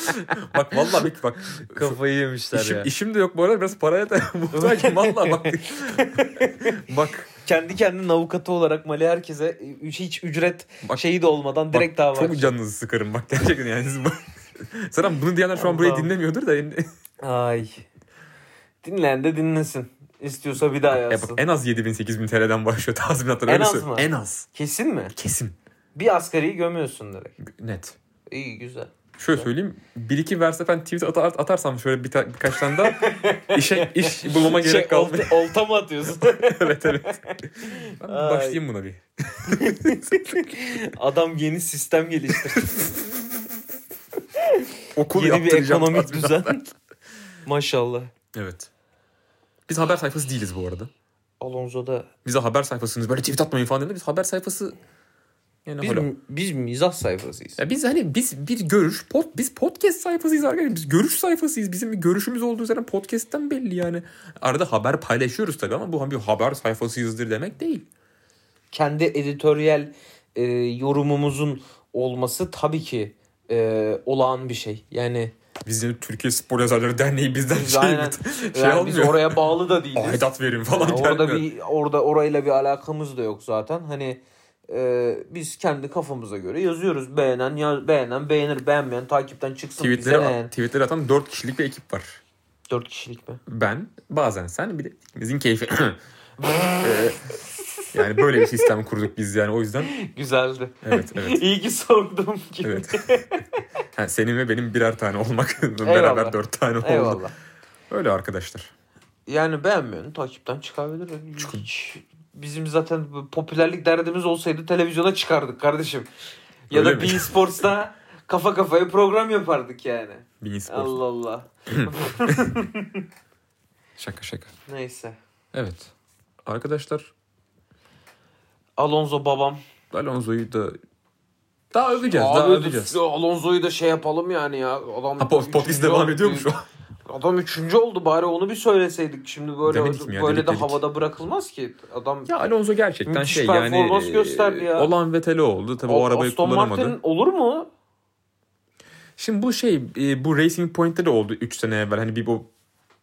S2: bak vallahi bak, bak
S1: Kafayı yemişler
S2: işim,
S1: ya.
S2: işim de yok bu arada biraz paraya da muhtacım vallahi bak bak
S1: Kendi kendinin avukatı olarak Mali herkese e, hiç ücret
S2: Bak-
S1: şeyi de olmadan direkt
S2: bak,
S1: dava
S2: çok canınızı sıkarım bak gerçekten yani Zaten bunu diyenler şu an burayı
S1: Allah'ım.
S2: dinlemiyordur da
S1: Ay. Dinleyen de dinlesin. İstiyorsa bir daha
S2: Ya
S1: yazsın.
S2: bak, en az 7000 8000 TL'den başlıyor tazminatlar
S1: En az mı?
S2: En az.
S1: Kesin mi?
S2: Kesin.
S1: Bir asgariyi gömüyorsun direkt.
S2: Net.
S1: İyi güzel.
S2: Şöyle söyleyeyim. Bir iki Verstappen tweet atar, atarsam şöyle bir ta- birkaç tane daha işe, iş bulmama gerek
S1: Şey,
S2: kalmıyor.
S1: olta, olta mı atıyorsun?
S2: evet evet. Ben
S1: Ay.
S2: başlayayım buna bir.
S1: Adam yeni sistem geliştirdi.
S2: Okul
S1: yeni bir ekonomik düzen. Maşallah.
S2: Evet. Biz haber sayfası değiliz bu arada.
S1: Alonso'da
S2: Bize haber sayfasınız böyle tweet atmayın falan dedi. Biz haber sayfası yani
S1: biz,
S2: hala-
S1: biz mizah sayfasıyız.
S2: Ya biz hani biz bir görüş pod, biz podcast sayfasıyız arkadaşlar. Biz görüş sayfasıyız. Bizim bir görüşümüz olduğu üzerine podcast'ten belli yani. Arada haber paylaşıyoruz tabii ama bu bir haber sayfasıyızdır demek değil.
S1: Kendi editoryal e, yorumumuzun olması tabii ki e, olağan bir şey. Yani
S2: Biz yani Türkiye Spor Yazarları Derneği bizden
S1: biz
S2: şey,
S1: aynen
S2: şey
S1: yani biz
S2: almıyor.
S1: oraya bağlı da değiliz.
S2: Aidat verin falan
S1: Yani orada
S2: gelmiyor.
S1: bir orada orayla bir alakamız da yok zaten. Hani e, biz kendi kafamıza göre yazıyoruz. Beğenen ya, beğenen beğenir, beğenmeyen takipten çıksın. bize
S2: Tweetleri,
S1: ne yani?
S2: tweetleri atan 4 kişilik bir ekip var.
S1: Dört kişilik mi?
S2: Ben, bazen sen, bir de ikimizin keyfi. Ee, yani böyle bir sistem kurduk biz yani o yüzden.
S1: Güzeldi.
S2: Evet, evet.
S1: İyi ki sordum. Ki.
S2: Evet. Ha, senin ve benim birer tane olmak. Beraber dört tane oldu.
S1: Eyvallah.
S2: Öyle arkadaşlar.
S1: Yani beğenmiyorsun takipten çıkabilir. Hiç- Bizim zaten popülerlik derdimiz olsaydı televizyona çıkardık kardeşim. Ya
S2: Öyle
S1: da
S2: mi?
S1: Bein Sports'ta kafa kafaya program yapardık yani.
S2: Bein Sport.
S1: Allah Allah.
S2: Şaka şaka.
S1: Neyse.
S2: Evet. Arkadaşlar
S1: Alonso babam.
S2: Alonso'yu da daha öveceğiz.
S1: Abi
S2: daha öveceğiz.
S1: Alonso'yu da şey yapalım yani ya. Adam
S2: Ha, pod- podcast devam ediyor mu şu an?
S1: Adam üçüncü oldu bari onu bir söyleseydik. Şimdi böyle
S2: Demedik mi ya?
S1: böyle
S2: Dedik,
S1: de
S2: dedik.
S1: havada bırakılmaz ki. Adam
S2: Ya Alonso gerçekten şey yani e,
S1: gösterdi ya.
S2: olan Vettel'i oldu. Tabii o, arabayı
S1: Aston
S2: kullanamadı.
S1: Martin olur mu?
S2: Şimdi bu şey e, bu Racing Point'te de oldu 3 sene evvel. Hani bir bu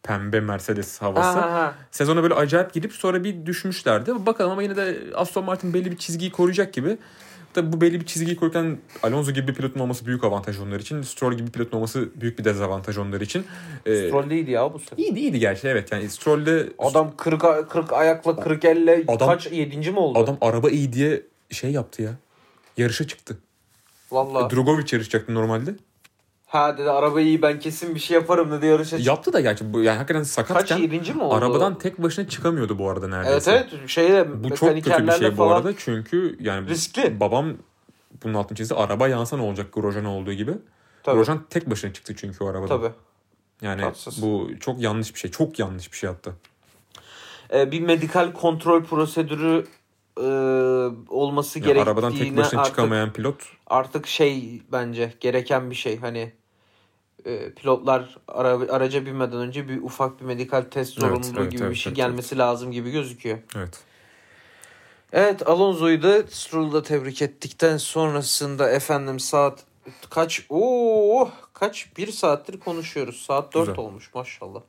S2: pembe Mercedes havası.
S1: Ha.
S2: Sezona böyle acayip gidip sonra bir düşmüşlerdi. Bakalım ama yine de Aston Martin belli bir çizgiyi koruyacak gibi. Tabii bu belli bir çizgiyi korurken Alonso gibi bir pilotun olması büyük avantaj onlar için. Stroll gibi bir pilotun olması büyük bir dezavantaj onlar için. Ee,
S1: Stroll değildi ya bu sene.
S2: iyiydi iyiydi gerçi evet. Yani Stroll'de
S1: Adam 40, a- 40 ayakla 40 elle
S2: Adam-
S1: kaç 7. mi oldu?
S2: adam araba iyi diye şey yaptı ya. Yarışa çıktı.
S1: Valla.
S2: Drogovic yarışacaktı normalde.
S1: Ha dedi arabayı iyi ben kesin bir şey yaparım dedi yarışa.
S2: Yaptı da gerçi. Bu, yani hakikaten
S1: Kaç
S2: sakatken
S1: 7. mi oldu?
S2: arabadan tek başına çıkamıyordu bu arada
S1: Evet
S2: neredeyse.
S1: evet şeyde
S2: Bu çok kötü bir şey bu arada çünkü yani
S1: riskli.
S2: babam bunun altını çizdi. Araba yansa ne olacak Grosjean olduğu gibi.
S1: Tabii.
S2: Grosjean tek başına çıktı çünkü o arabadan.
S1: Tabii.
S2: Yani
S1: Tatsız.
S2: bu çok yanlış bir şey. Çok yanlış bir şey hatta.
S1: Ee, bir medikal kontrol prosedürü e, olması
S2: Yani
S1: gerektiğine
S2: arabadan tek başına
S1: artık,
S2: çıkamayan pilot
S1: artık şey bence gereken bir şey hani e, pilotlar ara, araca binmeden önce bir ufak bir medikal test
S2: Evet,
S1: zorunluluğu
S2: evet,
S1: gibi
S2: evet,
S1: bir şey
S2: evet,
S1: gelmesi lazım gibi gözüküyor.
S2: evet.
S1: Evet Alonso'yu da Stroll'u da tebrik ettikten sonrasında efendim saat kaç? Oo kaç? Bir saattir konuşuyoruz. Saat 4
S2: Güzel.
S1: olmuş maşallah.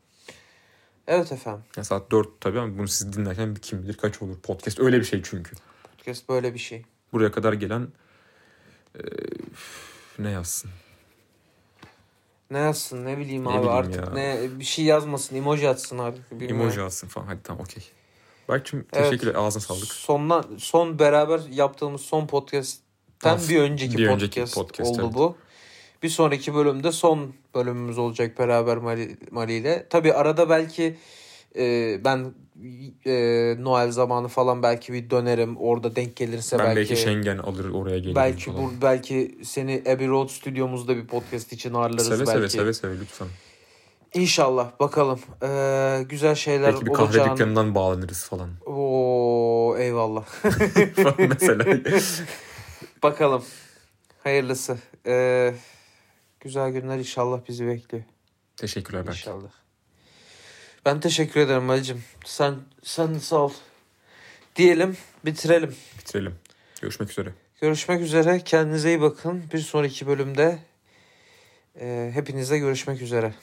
S1: Evet efendim.
S2: Yani saat 4 tabii ama bunu siz dinlerken kim bilir kaç olur. Podcast öyle bir şey çünkü.
S1: Podcast böyle bir şey.
S2: Buraya kadar gelen e, ne yazsın?
S1: Ne yazsın ne bileyim
S2: Ne
S1: abi
S2: bileyim
S1: artık
S2: ya.
S1: ne bir şey yazmasın emoji atsın artık. bilmiyorum.
S2: Emoji alsın falan. Hadi tamam okey. Berk'cim
S1: Evet.
S2: teşekkürler. Ağzına sağlık.
S1: Sonla, son beraber yaptığımız son podcast'ten
S2: As-
S1: bir önceki
S2: bir
S1: podcast,
S2: önceki podcast,
S1: oldu
S2: evet.
S1: bu. Bir sonraki bölümde son bölümümüz olacak beraber Mali, Mali ile. Tabii arada belki e, ben e, Noel zamanı falan belki bir dönerim. Orada denk gelirse
S2: Ben belki,
S1: belki
S2: Schengen alır oraya gelirim
S1: belki
S2: falan.
S1: bu belki seni Abbey Road stüdyomuzda bir podcast için ağırlarız
S2: Seve
S1: belki.
S2: seve seve seve lütfen.
S1: İnşallah bakalım. Ee, güzel şeyler
S2: Belki bir kahve
S1: olacağını.
S2: dükkanından bağlanırız falan.
S1: Oo eyvallah.
S2: Mesela.
S1: Bakalım. Hayırlısı. Ee, güzel günler inşallah bizi bekliyor.
S2: Teşekkürler Berk.
S1: İnşallah. Ben teşekkür ederim Ali'cim. Sen, sen sağ ol. Diyelim bitirelim.
S2: Bitirelim. Görüşmek üzere.
S1: Görüşmek üzere. Kendinize iyi bakın. Bir sonraki bölümde e, hepinizle görüşmek üzere.